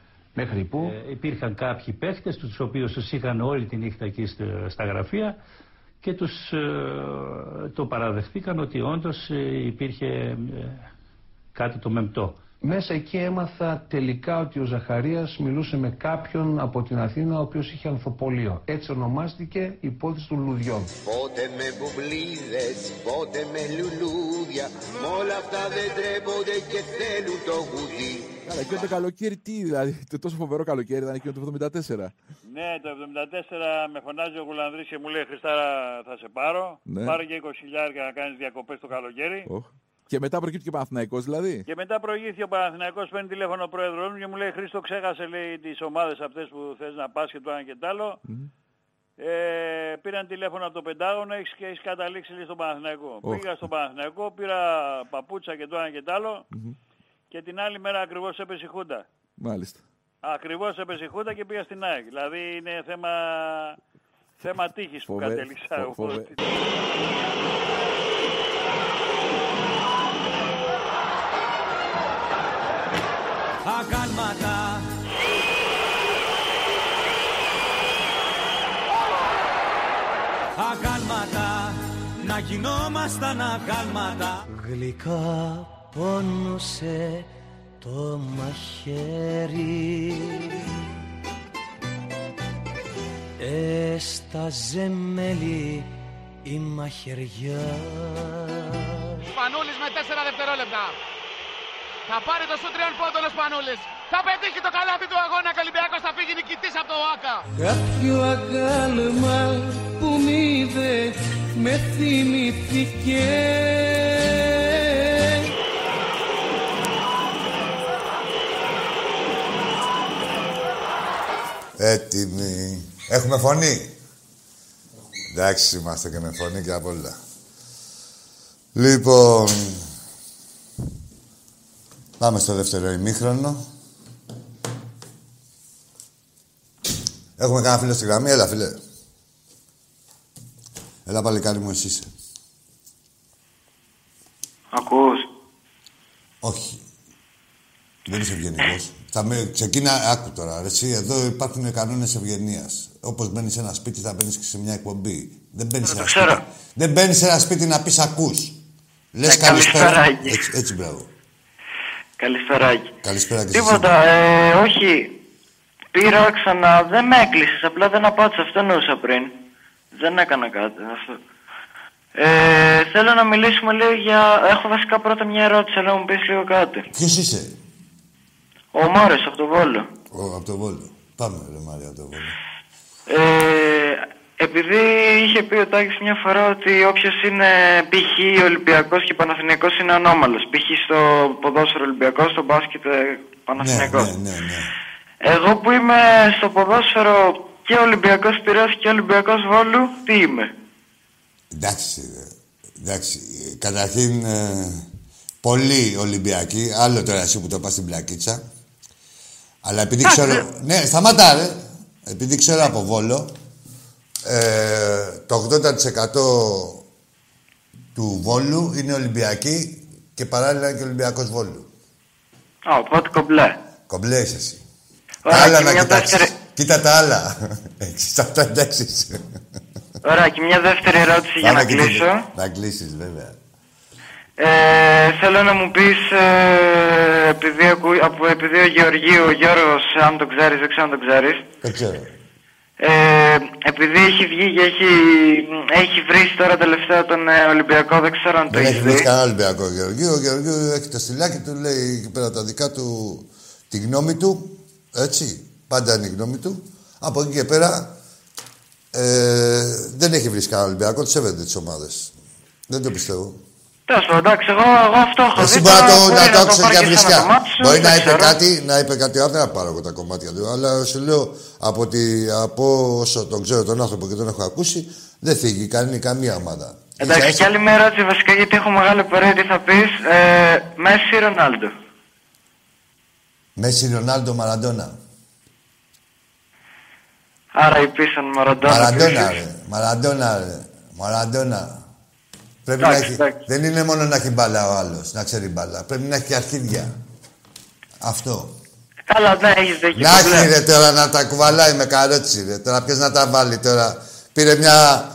μέχρι που. Ε, υπήρχαν κάποιοι παίχτες, τους οποίους τους είχαν όλη τη νύχτα εκεί στα- στα γραφεία και τους ε, το παραδεχτήκαν ότι όντως ε, υπήρχε ε, κάτι το μεμπτό. Μέσα εκεί έμαθα τελικά ότι ο Ζαχαρίας μιλούσε με κάποιον από την Αθήνα ο οποίος είχε ανθοπολείο. Έτσι ονομάστηκε η υπόθεση των λουδιών. Πότε με μπουμπλίδες, πότε με λουλούδια Μ' όλα αυτά δεν τρέπονται και θέλουν το γουδί Καλά, εκείνο το καλοκαίρι τι, δηλαδή, το τόσο φοβερό καλοκαίρι ήταν εκείνο το 74. Ναι, το 74 με φωνάζει ο Γουλανδρής και μου λέει Χριστάρα θα σε πάρω. Ναι. Πάρω και 20 χιλιάρια να κάνεις διακοπές το καλοκαίρι. Οχ. Και μετά προκύπτει και Παναθηναϊκός δηλαδή. Και μετά προηγήθηκε ο Παναθηναϊκός, παίρνει τηλέφωνο ο πρόεδρος μου και μου λέει Χρήστο ξέχασε λέει τις ομάδες αυτές που θες να πας και το ένα και το άλλο. Ε, πήραν τηλέφωνο από το Πεντάγωνο έχεις, και έχεις καταλήξει λέει, στον Παναθηναϊκό. Οχ. Πήγα στον Παναθηναϊκό, πήρα παπούτσα και το ένα και το άλλο και την άλλη μέρα ακριβώς έπεσε η Χούντα. Μάλιστα. Ακριβώς έπεσε η Χούντα και πήγα στην ΑΕΚ. Δηλαδή είναι θέμα, θέμα τύχης που Φοβε- κατέληξα. φο- εγώ. φοβε- Αγάλματα Αγάλματα Να γινόμασταν αγάλματα Γλυκά πόνωσε το μαχαίρι. Έσταζε μέλι η μαχαιριά. Σπανούλης με 4 δευτερόλεπτα. Θα πάρει το σου τριών πόντων ο Σπανούλης. Θα πετύχει το καλάθι του αγώνα και ο Ολυμπιακός θα φύγει νικητής από το ΟΑΚΑ. Κάποιο αγάλμα που μ' είδε με θυμηθήκε Έτοιμοι. Έχουμε φωνή; Εντάξει, είμαστε και με φωνή και απ' όλα. Λοιπόν, πάμε στο δεύτερο ημίχρονο. Έχουμε κανένα φίλο στη γραμμή. Έλα, φίλε. Έλα, παλικάρι μου, εσύ είσαι. Ακούς. Όχι. Δεν είσαι ευγενικός. Θα με ξεκίνα, άκου τώρα. ρε, Εσύ εδώ υπάρχουν κανόνες ευγενίας. Όπως μπαίνεις σε ένα σπίτι, θα μπαίνεις και σε μια εκπομπή. Δεν μπαίνεις σε, ένα ξέρω. σπίτι. Δεν μπαίνεις σε ένα σπίτι να πεις ακούς. Λες Ε, καλησπέρα. καλησπεράκι. Έτσι, έτσι, μπράβο. Καλησπεράκι. Καλησπέρα και σε Τίποτα, ε, όχι. Πήρα ξανά, δεν με έκλεισες, απλά δεν απάντησα, αυτό εννοούσα πριν. Δεν έκανα κάτι, αυτό. Ε, θέλω να μιλήσουμε λίγο για... Έχω βασικά πρώτα μια ερώτηση, αλλά να μου πεις λίγο κάτι. Ποιος είσαι, Ο Μάριος από το Βόλο. Ο, από το Βόλο. Πάμε, ρε Μάρια, από το Βόλο. Ε, επειδή είχε πει ο Τάκης μια φορά ότι όποιος είναι π.χ. Ολυμπιακός και Παναθηναϊκός είναι ανώμαλος. Π.χ. στο ποδόσφαιρο Ολυμπιακός, στο μπάσκετ ε, Ναι, Παναθηναϊκός. ναι, ναι, ναι. Εγώ που είμαι στο ποδόσφαιρο και Ολυμπιακός Πειραιώς και Ολυμπιακός Βόλου, τι είμαι; Εντάξει, ρε. εντάξει. Ε, Καταρχήν, ε, πολλοί Ολυμπιακοί. Άλλο τώρα εσύ που το πας στην πλακίτσα. Αλλά επειδή ξέρω... Ναι, σταματά, ρε. Επειδή ξέρω από Βόλο, ε, το 80% του Βόλου είναι Ολυμπιακοί και παράλληλα είναι και Ολυμπιακός Βόλου. Α, οπότε κομπλέ. Κομπλέ είσαι εσύ. Ωραία, Τα άλλα και να μια κοιτάξεις. δεύτερη- Κοίτα τα άλλα. Έχεις αυτά εντάξει. Ωραία, και μια δεύτερη ερώτηση για να Πάμε και την- κλείσω. Να κλείσεις, βέβαια. Ε, θέλω να μου πεις, ε, επειδή, ακού, από, επειδή ο Γεωργίου, ο Γιώργος, αν το ξέρεις, δεν ξέρω αν το ξέρεις, Δεν ξέρω. Ε, επειδή έχει βγει και έχει, έχει βρει τώρα τελευταία τον ε, Ολυμπιακό, δεν ξέρω αν το Δεν έχεις έχει βρει δει. κανένα Ολυμπιακό ο Γεωργίου. Ο Γεωργίου έχει το στυλάκι του, λέει εκεί πέρα τα δικά του, τη γνώμη του. Έτσι. Πάντα είναι η γνώμη του. Από εκεί και πέρα ε, δεν έχει βρει κανένα Ολυμπιακό. Τους σέβεται τις ομάδες. Δεν το πιστεύω. Τέλος πάντων, εντάξει, εγώ, εγώ αυτό έχω Εσύ δει. μπορεί να τώρα το, μπορεί να το το άκουσες πάρει για και σε ένα βρισιά. κομμάτι σου, Μπορεί δεν να είπε ξέρω. κάτι, να είπε κάτι άλλο, δεν θα πάρω εγώ τα κομμάτια του. Αλλά σου λέω από, τη, από όσο τον ξέρω τον άνθρωπο και τον έχω ακούσει, δεν φύγει κανεί, καμία ομάδα. Εντάξει, Ίσα-ίσα- και άλλη μια ερώτηση βασικά γιατί έχω μεγάλη πορεία. Τι θα πεις, ε, Μέση ή Ρονάλντο; Μέση, Ρονάλντο, Μαραντόνα. Άρα η πίσαν Μαραντόνα. Μαραντόνα, επίσης. ρε. Μαραντόνα, ρε. Μαραντόνα. Πρέπει Εντάξει, να έχει... εντάξει. Δεν είναι μόνο να έχει μπάλα ο άλλος, να ξέρει μπάλα. Πρέπει να έχει και αρχίδια. Αυτό. Καλά, ναι, έχεις δίκιο. Να το λέω. έχει ρε τώρα να τα κουβαλάει με καρότσι ρε. Τώρα ποιος να τα βάλει τώρα. Πήρε μια...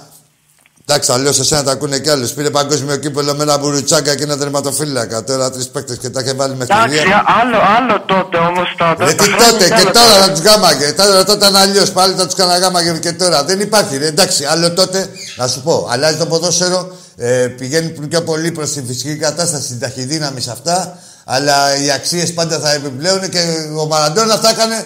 Εντάξει, θα λέω σε σένα τα ακούνε κι άλλους. Πήρε παγκόσμιο κύπελο με ένα μπουρουτσάκα και ένα τερματοφύλακα. Τώρα τρεις παίκτες και τα είχε βάλει με Εντάξει, θηρία. άλλο, άλλο τότε όμως τα Ρε τα τι χρόνια τότε κι και άλλο τώρα θα τους γάμαγε. Τώρα τότε ήταν αλλιώς. Πάλι θα τους καναγάμαγε και τώρα. Δεν υπάρχει ρε. Εντάξει, άλλο τότε, να σου πω, αλλάζει το ποδόσφαιρο. Ε, πηγαίνει πιο πολύ προς τη φυσική κατάσταση, την ταχυδύναμη σε αυτά. Αλλά οι αξίες πάντα θα επιπλέουν και ο Μαραντόνα θα έκανε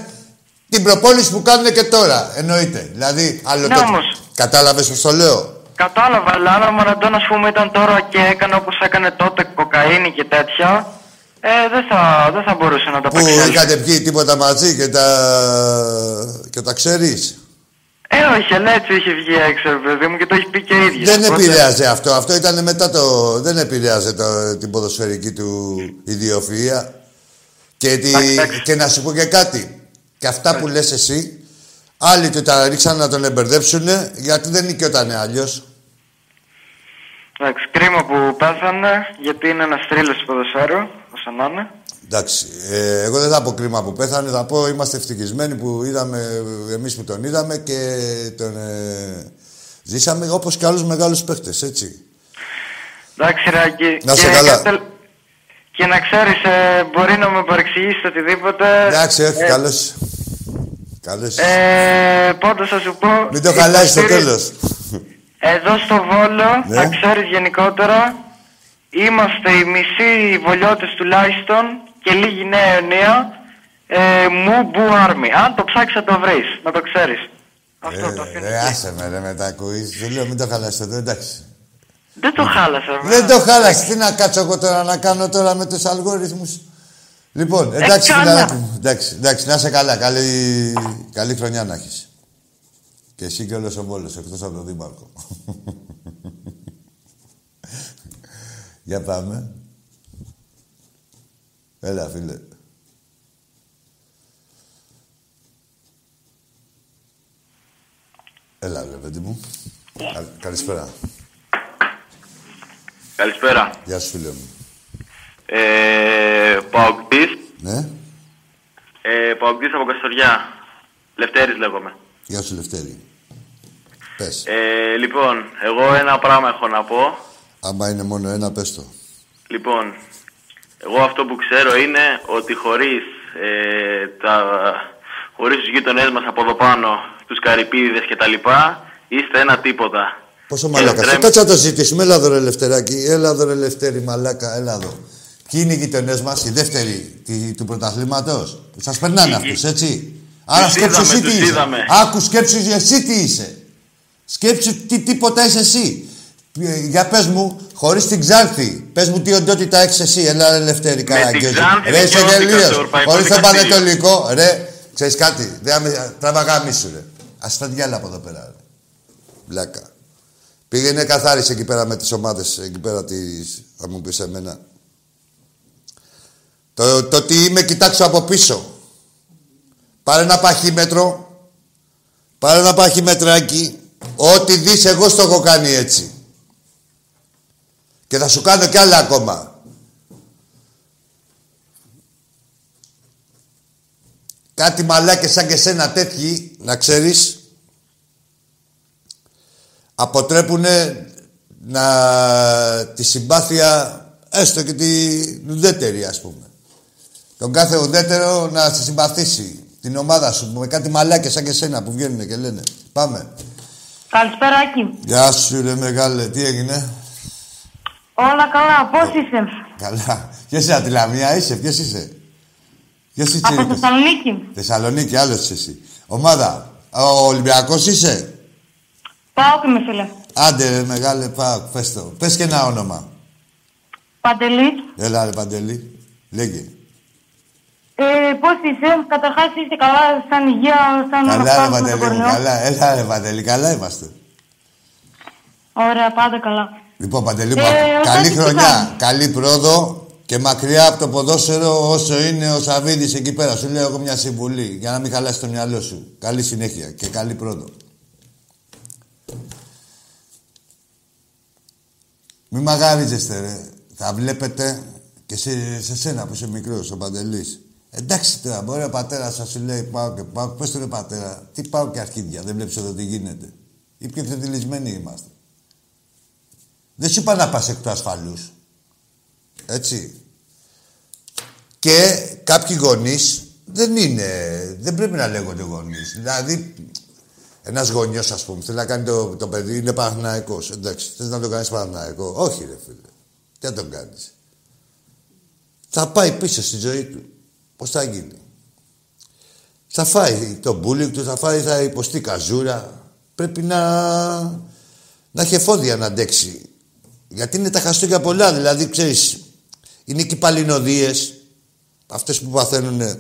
την προπόνηση που κάνουν και τώρα. Εννοείται. Δηλαδή, άλλο Ναι, τότε. όμως. Κατάλαβες πώς το λέω; Κατάλαβα, αλλά αν ο Μαραντόνα ας πούμε ήταν τώρα και έκανε όπως έκανε τότε κοκαίνη και τέτοια, ε, δεν θα, δεν θα μπορούσε να τα Που παίξει. είχατε πιει τίποτα μαζί και τα, και τα ξέρεις; Ε, όχι, αλλά έτσι είχε βγει έξω, ρε παιδί μου, και το έχει πει και ίδιος. Δεν επηρέαζε αυτό. Αυτό ήταν μετά το. Δεν επηρέαζε το, την ποδοσφαιρική του ιδιοφυΐα. Και, τη, και να σου πω και κάτι. Και αυτά που λες εσύ, άλλοι του τα ρίξαν να τον εμπερδέψουν γιατί δεν νικιότανε αλλιώ. Εντάξει, κρίμα που πέθανε, γιατί είναι ένας τρίλο του ποδοσφαίρου, όσο να είναι. Εντάξει, ε, εγώ δεν θα πω κρίμα που πέθανε, θα πω είμαστε ευτυχισμένοι που είδαμε, εμείς που τον είδαμε και τον ε, ζήσαμε όπως και άλλους μεγάλους παίχτες, έτσι. Εντάξει, Ράκη. Να είσαι και, καλά. Και, τελ- και να ξέρεις, ε, μπορεί να με παρεξηγήσεις οτιδήποτε. Εντάξει, όχι, Ε, καλώς. Καλώς. Ε, πάντως θα σου πω... Μην το χαλάσεις στο υποστηρίζω- τέλος. Εδώ στο Βόλο, Ναι. να ξέρεις γενικότερα, είμαστε οι μισοί βολιώτες τουλάχιστον και λίγοι νέα αιωνία ε, μου μπου άρμη. Αν το ψάξεις θα το βρεις, να το ξέρεις. Αυτό το αφήνω. Ε, άσε με ρε με τα ακούεις. Σου λέω μην το χαλάσει το τέλος, εντάξει. Δεν το χάλασα. Δεν το χάλασες. Τι να κάτσω εγώ τώρα να κάνω τώρα με τους αλγόριθμους. Λοιπόν, εντάξει, Ε, καλά. φιλαράκι μου. Εντάξει, εντάξει, να είσαι καλά. Καλή, καλή χρονιά να έχεις. Και εσύ και όλος ο Βόλος, εκτός από τον Δήμαρχο. Για πάμε. Έλα, φίλε. Έλα, ρε παιδί μου. Κα- Καλησπέρα. Καλησπέρα. Γεια σου, φίλε μου. Ε, Παοκτής. Ναι. Ε, Παοκτής από Καστοριά. Λευτέρης λέγομαι. Γεια σου, Λευτέρη. Πες. Ε, λοιπόν, εγώ ένα πράγμα έχω να πω. Άμα είναι μόνο ένα, πες το. Λοιπόν, εγώ αυτό που ξέρω είναι ότι χωρίς, ε, τα, χωρίς τους γείτονές μας από εδώ πάνω, τους καρυπίδες και τα λοιπά, είστε ένα τίποτα. Πόσο μαλάκα. τρέμει- Κάτσε να το ζητήσουμε. Έλα εδώ, ρε Λευτεράκη. Έλα εδώ, ρε Λευτέρη, μαλάκα. Έλα εδώ. Ποιοι είναι οι γειτονέ μας, οι δεύτεροι τη- του πρωταθλήματος. Σας περνάνε αυτούς, έτσι. Άρα Τους σκέψου είδαμε, εσύ τους τι είσαι. είδαμε. Άκου, σκέψου εσύ τι είσαι. Σκέψου τι τίποτα είσαι εσύ. Ε, Για πες μου, χωρίς την Ξάνθη, πες μου τι οντότητα έχεις εσύ, έλα ρε Λευτέρη Καραγκιόζη. Ξάνθη Ρε είσαι δικαιώθηκα στο τελείως, Ευρωπαϊκό χωρίς το Δικαστήριο. πανετολικό, ρε, ξέρεις κάτι, δεν με τραβαγάμι σου ρε. Ας τα διάλα από εδώ πέρα ρε. Βλάκα. Πήγαινε καθάρισε εκεί πέρα με τις ομάδες, εκεί πέρα τις, θα μου πεις εμένα. Το, το ότι είμαι κοιτάξω από πίσω. Πάρε ένα παχύμετρο. Πάρε ένα παχύμετράκι. Ό,τι δεις εγώ στο έχω κάνει έτσι. Και θα σου κάνω κι άλλα ακόμα. Κάτι μαλάκες σαν και σένα τέτοιοι, να ξέρεις, αποτρέπουν να τη συμπάθεια, έστω και τη ουδέτερη ας πούμε. Τον κάθε ουδέτερο να σε συμπαθήσει. Την ομάδα σου με κάτι μαλάκες σαν και σένα που βγαίνουν και λένε. Πάμε. Καλησπέρα, Άκη. Γεια σου ρε μεγάλε, τι έγινε; Όλα καλά, πώς είσαι; Καλά. Ποιος είσαι, από τη Λαμία είσαι, ποιος είσαι; Ποιος είσαι Από Τσίρικος. Θεσσαλονίκη. Θεσσαλονίκη, άλλος είσαι εσύ. Ομάδα. Ο Ολυμπιακός είσαι; Πάω και με φίλε. Άντε ρε μεγάλε, πάω, πες το. Πες και ένα όνομα. Παντελή. Έλα, ρε Παντελή. Λέγε. Ε, πώς είσαι, καταρχάς είστε καλά, σαν υγεία, σαν Καλά, ρε ορφάνος με Παντελή τον μου, κορονοϊό. καλά. Έλα, ρε Παντελή, καλά είμαστε. Ωραία, πάντα καλά. Λοιπόν, Παντελή μου, Ε, ο καλή Τάκης τι χρονιά, κάνει; καλή πρόοδο και μακριά από το ποδόσφαιρο όσο είναι ο Σαββίδης εκεί πέρα. Σου λέω εγώ μια συμβουλή για να μην χαλάσει το μυαλό σου. Καλή συνέχεια και καλή πρόοδο. Μη μαγαρίζεστε, ρε. Θα βλέπετε και σε, σε σένα που είσαι μικρός, ο Παντελής. Εντάξει τώρα, μπορεί ο πατέρας σας σου λέει πάω και πάω. Πες του ρε πατέρα, τι πάω και αρχίδια, δεν βλέπεις εδώ τι γίνεται. Ή πιο ευθετηλισμένοι είμαστε. Δεν σου είπα να πας εκ του ασφαλούς. Έτσι. Και κάποιοι γονείς δεν είναι, δεν πρέπει να λέγονται γονείς. Δηλαδή, ένας γονιός, ας πούμε, θέλει να κάνει το, το παιδί, είναι Παναθηναϊκός. Εντάξει, θες να το κάνεις Παναθηναϊκό; Όχι, ρε φίλε. Τι να τον κάνεις; Θα πάει πίσω στη ζωή του. Πώς θα γίνει; Θα φάει το bullying του, θα φάει, θα υποστεί καζούρα. Πρέπει να, να έχει εφόδια να αντέξει. Γιατί είναι τα χαστούκια πολλά, δηλαδή, ξέρεις, είναι και οι παλινοδίες, αυτές που παθαίνουν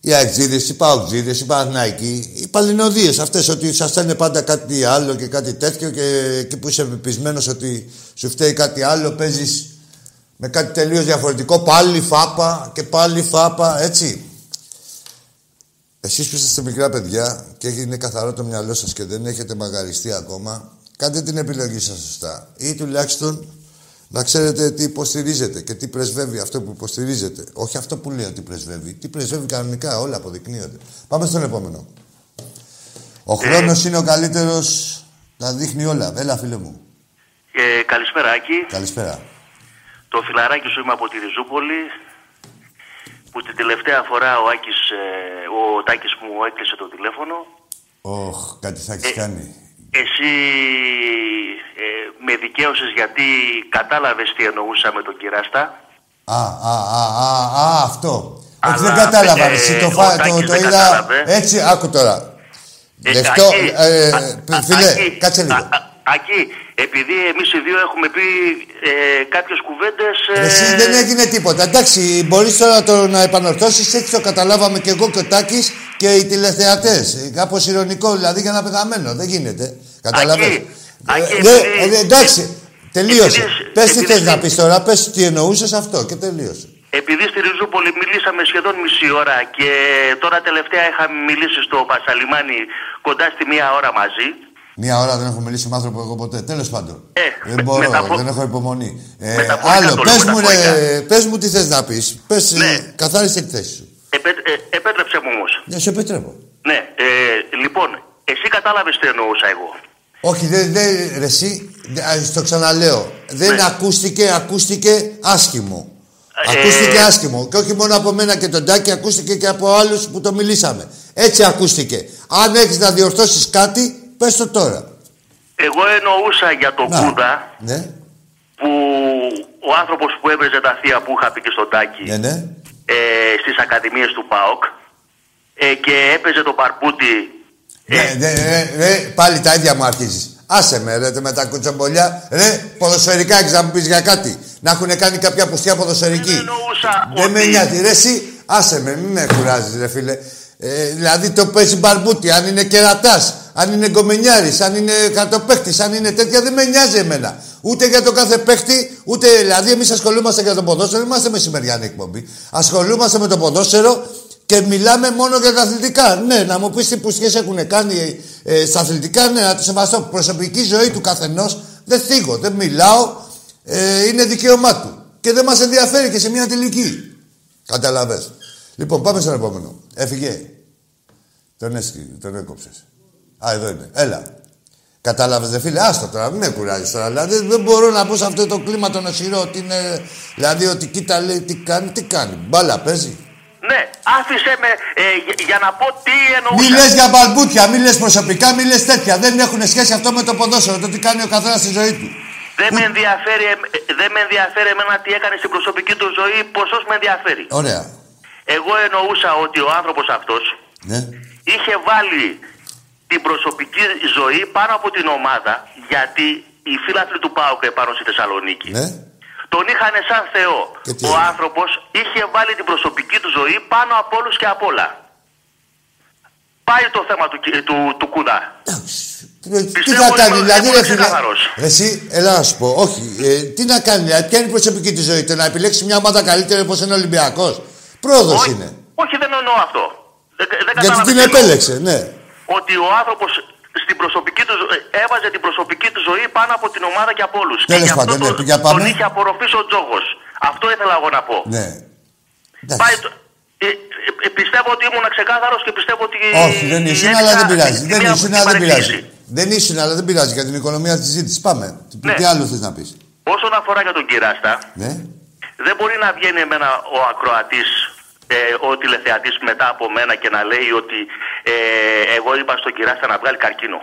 οι αεξίδες, οι παοξίδες, οι παναθηναϊκοί, οι παλινοδίες αυτές, ότι σας στέλνει πάντα κάτι άλλο και κάτι τέτοιο και εκεί που είσαι πεπισμένος ότι σου φταίει κάτι άλλο, παίζεις με κάτι τελείως διαφορετικό, πάλι φάπα και πάλι φάπα, έτσι. Εσείς που είστε μικρά παιδιά και είναι καθαρό το μυαλό σας και δεν έχετε μαγαριστεί ακόμα, κάντε την επιλογή σας σωστά. Ή τουλάχιστον να ξέρετε τι υποστηρίζετε και τι πρεσβεύει αυτό που υποστηρίζετε. Όχι αυτό που λέει ότι πρεσβεύει. Τι πρεσβεύει κανονικά, όλα αποδεικνύονται. Πάμε στον επόμενο. Ο χρόνος είναι ο καλύτερος να δείχνει όλα. Έλα, φίλε μου. Ε, καλησπέρα, Άκη. Καλησπέρα. Το φιλαράκι σου είμαι από τη Ριζούπολη. Που την τελευταία φορά ο, Άκης, ε, ο Τάκης μου έκλεισε το τηλέφωνο. Ωχ, κάτι θα έχεις κάνει. Εσύ ε, με δικαίωσες γιατί κατάλαβες τι εννοούσα με τον Κυράστα; Α, α, α, α, α, αυτό. Έτσι Αλλά, δεν κατάλαβα. ε, εσύ το, ο φα... το, Τάκης το δεν είδα. κατάλαβε. Έτσι, άκου τώρα. Ε, Λεφτό, Άκη, ε, α- φίλε, Άκη, κάτσε λίγο. α- α- Άκη, επειδή εμείς οι δύο έχουμε πει ε, κάποιες κουβέντες... ε, Εσύ δεν έγινε τίποτα. Εντάξει, μπορείς τώρα το να επανορθώσεις, έτσι το καταλάβαμε και εγώ και ο Τάκης και οι τηλεθεατές. Κάπως ηρωνικό δηλαδή για να πεθαμένο. Δεν γίνεται. Κατάλαβε. Άκη, Άκη, ναι, επειδή- ε, εντάξει, τελείωσε. επειδή- Πες τι επειδή- θες να πεις τώρα, πες τι εννοούσες αυτό και τελείωσε. Επειδή στη Ριζούπολη μιλήσαμε σχεδόν μισή ώρα και τώρα τελευταία είχαμε μιλήσει στο Πασαλιμάνι κοντά στη μία ώρα μαζί. Μία ώρα δεν έχω μιλήσει με άνθρωπο εγώ ποτέ. Τέλος πάντων. Ε, δεν με- μπορώ, μεταφο- δεν έχω υπομονή. Ε, Μεταφορικά άλλο, το πες λέω, μου, μεταφορικά. ρε, πες μου τι θες να πεις. Πες, Ναι. καθάρισε τη θέση σου. Επέ, ε, επέτρεψε μου όμως. Ναι, σε επιτρέπω. Ναι, ε, λοιπόν, εσύ κατάλαβες τι εννοούσα εγώ. Όχι, δεν, δεν, ρε, εσύ, δε- ας, στο ξαναλέω. Δεν Ναι. ακούστηκε, ακούστηκε άσχημο. Ε, Ακούστηκε άσχημο. Και όχι μόνο από μένα και τον Τάκη, ακούστηκε και από άλλους που το μιλήσαμε. Έτσι ακούστηκε. Αν έχεις να διορθώσεις κάτι, πες το τώρα. Εγώ εννοούσα για τον Να. Κούδα Ναι, που ο άνθρωπος που έβρεζε τα θεία που είχα πει και στον Τάκη ναι, ναι. ε, στις ακαδημίες του ΠΑΟΚ ε, και έπαιζε το παρπούτι Ναι, ναι, ναι, ναι, πάλι τα ίδια μου αρχίζεις. Άσε με ρε με τα κουτσομπολιά. Ρε, ποδοσφαιρικά έχεις να μου πεις για κάτι; Να έχουν κάνει κάποια πουστιά ποδοσφαιρική; Δεν με νοιάζει. Ρε εσύ, άσε με, μην με κουράζεις ρε φίλε. Ε, δηλαδή το παίζει μπαρμπούτι, αν είναι κερατάς, αν είναι γκομενιάρης, αν είναι κατοπαίχτης, αν είναι τέτοια, δεν με νοιάζει εμένα. Ούτε για τον κάθε παίχτη, ούτε δηλαδή εμείς ασχολούμαστε για το ποδόσφαιρο, είμαστε μεσημεριανή εκπομπή. Ασχολούμαστε με το ποδόσφαιρο και μιλάμε μόνο για τα αθλητικά. Ναι, να μου πεις τι πουσιές έχουν κάνει ε, στα αθλητικά, ναι, να το σεβαστώ. Προσωπική ζωή του καθενός δεν θίγω, δεν μιλάω, ε, είναι δικαίωμά του. Και δεν μας ενδιαφέρει και σε μια τελική. Καταλαβες. Λοιπόν, πάμε στον επόμενο. Έφυγε. Τον, έσκυ, τον έκοψες. Α, εδώ είναι. Έλα. Κατάλαβες, δε φίλε, άστο τώρα, μην με κουράζεις τώρα. Δηλαδή, δεν μπορώ να πω σε αυτό το κλίμα το νοσηρό ότι είναι... Δηλαδή, ότι κοίτα λέει τι κάνει, τι κάνει. Μπάλα παίζει. Ναι, άφησε με ε, για, για να πω τι εννοούσα. Μη λες για μπαλμπούτια, μη λες προσωπικά, μη λες τέτοια. Δεν έχουν σχέση αυτό με το ποδόσφαιρο, το τι κάνει ο καθένας στη ζωή του. Δεν με, ενδιαφέρει, εμ- ε, δεν με ενδιαφέρει εμένα τι έκανε στην προσωπική του ζωή, ποσός με ενδιαφέρει. Ωραία. Εγώ εννοούσα ότι ο άνθρωπος αυτός Ναι. είχε βάλει την προσωπική ζωή πάνω από την ομάδα γιατί οι φίλαθλοι του ΠΑΟΚ επάνω στη Θεσσαλονίκη. Ναι. Τον είχαν σαν Θεό. Και τι Ο έγινε; άνθρωπος είχε βάλει την προσωπική του ζωή πάνω από όλους και απ' όλα. Πάει το θέμα του, Κι- του, του Κούδα. Ε, Τι Πιστεύω θα ότι κάνει, ήμουν- δηλαδή, ήμουν ρε φίλε; ξεκάθαρος. Ρε Εσύ, έλα να σου πω, όχι. Ε, τι να κάνει, δηλαδή, ποια είναι η προσωπική της ζωή, το να επιλέξει μια ομάδα καλύτερη όπως είναι ο Ολυμπιακός; Πρόοδος είναι. Όχι, δεν εννοώ αυτό. Δεν, δεν Γιατί κατάλαβες την τι εννοώ. επέλεξε, ναι. Ότι ο άνθρωπος στην προσωπική του, ζω- ε, έβαζε την προσωπική του ζωή πάνω από την ομάδα και από όλους. Και Τέλος γι' αυτό πάντων, ναι, τον, για πάμε. τον είχε απορροφήσει ο Τζόγος. Αυτό ήθελα εγώ να πω. Ναι. Πάει το- ε, ε, ε, πιστεύω ότι ήμουν ξεκάθαρος και πιστεύω ότι... Όχι, δεν ήσουν, έδειξα αλλά δεν πειράζει. τη Δεν μία ήσουν, την αλλά δεν πειράζει. παρεξήγηση. Δεν ήσουν, αλλά δεν πειράζει για την οικονομία της ζήτηση. Πάμε. Τι- Ναι. Τι άλλο θες να πεις; Όσον αφορά για τον Κυράστα, Ναι. δεν μπορεί να βγαίνει εμένα ο ακροατής, ε, ο τηλεθεατής μετά από μένα και να λέει ότι ε, εγώ είπα στον Κυράστα να βγάλει καρκίνο.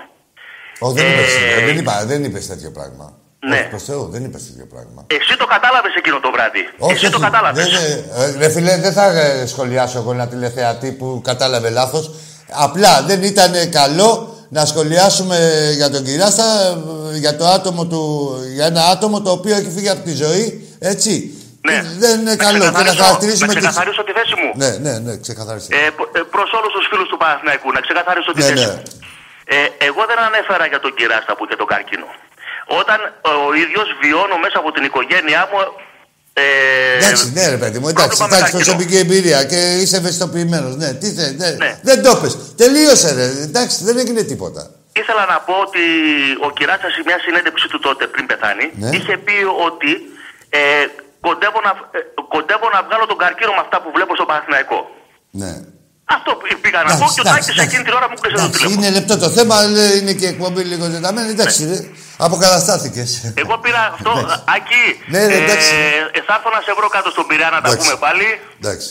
Όχι, δεν είπες, Ε, ε, δεν είπα, δεν είπες τέτοιο πράγμα. Ναι. Όχι, προς Θεού, δεν είπες τέτοιο πράγμα. Εσύ το κατάλαβες εκείνο το βράδυ. Εσύ το κατάλαβες. Δεν, ε, ρε φίλε, δεν θα ε, σχολιάσω εγώ ένα τηλεθεατή που κατάλαβε λάθος. Απλά δεν ήταν καλό να σχολιάσουμε για τον Κυράστα, ε, για το άτομο του, για ένα άτομο το οποίο έχει φύγει από τη ζωή, έτσι. Ναι. Δεν είναι καλό και να ξεκαθαρίσω- χαρακτηρίσουμε να τις- ξεκαθαρίσω τη θέση μου. Ναι, ναι, ναι, ξεκαθάρισε. Ε, προ- ε, προς όλους τους φίλους του Παναθηναϊκού, να ξεκαθαρίσω τη ναι, θέση ναι. μου. Ε, εγώ δεν ανέφερα για τον Κυράστα που είχε τον καρκίνο. Όταν ε, ο ίδιος βιώνω μέσα από την οικογένειά μου ε, Εντάξει, ναι, ρε παιδί μου, εντάξει, πρόβλημα με εντάξει, καρκίνο. προσωπική εμπειρία και είσαι ευαισθητοποιημένος. Ναι, τι θε, ναι. Δεν το πες. Τελείωσε, ρε. Εντάξει, δεν έγινε τίποτα. Ήθελα να πω ότι ο Κυράστα σε μια συνέντευξη του τότε πριν πεθάνει Ναι. είχε πει ότι ε, κοντεύω, να, ε, κοντεύω να βγάλω τον καρκίνο με αυτά που βλέπω στο Παναθηναϊκό. Ναι. Αυτό πήγα να πω και ο Τάκης εκείνη την ώρα μου κλείσε το Εντάξει, τηλέφωνο. είναι λεπτό το θέμα, λέει, είναι και η εκπομπή λίγο ζεταμένη. Εντάξει, ρε, αποκαταστάθηκες. Εγώ πήρα αυτό, Άκη, Ναι, ναι, εντάξει. ε, θα έρθω να σε βρω κάτω στον Πειραιά να τα Εντάξει. πούμε πάλι. Εντάξει.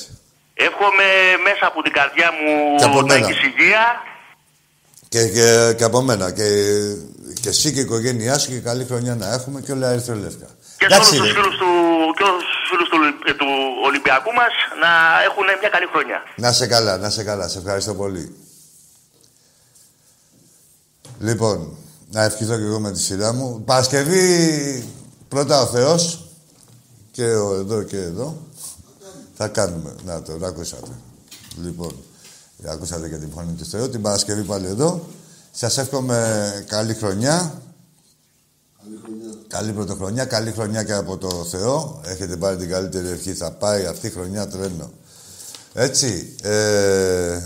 Εύχομαι μέσα από την καρδιά μου Και από να μένα. έχεις υγεία. Και, και, και από μένα. Και, και εσύ και η οικογένειά σου και καλή χρονιά να έχουμε και όλα ερυθρολεύκα. Και σε Εντάξει, όλους τους ρε. φίλους του, και όλους τους φίλους του, ε, του Ολυμπιακού μας να έχουν μια καλή χρονιά. Να σε καλά, να σε καλά. Σε ευχαριστώ πολύ. Λοιπόν, να ευχηθώ και εγώ με τη σειρά μου. Παρασκευή πρώτα ο Θεός και ο εδώ και εδώ. Θα κάνουμε. Να το, το ακούσατε. Λοιπόν, ακούσατε και την φωνή του Θεού. Την Παρασκευή πάλι εδώ. Σας εύχομαι καλή χρονιά. Καλή πρωτοχρονιά, καλή χρονιά και από το Θεό. Έχετε πάρει την καλύτερη ευχή. Θα πάει αυτή η χρονιά τρένο. Έτσι. Ε,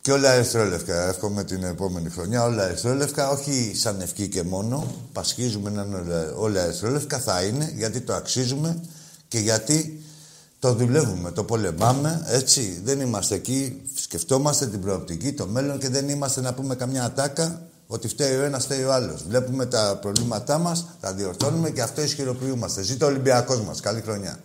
και όλα ερυθρόλευκα. Εύχομαι την επόμενη χρονιά. Όλα ερυθρόλευκα, όχι σαν ευχή και μόνο. Πασχίζουμε να είναι όλα, όλα ερυθρόλευκα. Θα είναι γιατί το αξίζουμε και γιατί το δουλεύουμε, το πολεμάμε. Έτσι. Δεν είμαστε εκεί. Σκεφτόμαστε την προοπτική, το μέλλον και δεν είμαστε να πούμε καμιά ατάκα ότι φταίει ο ένας, φταίει ο άλλος. Βλέπουμε τα προβλήματά μας, τα διορθώνουμε και αυτό ισχυροποιούμαστε. Ζήτω ο Ολυμπιακός μας. Καλή χρονιά.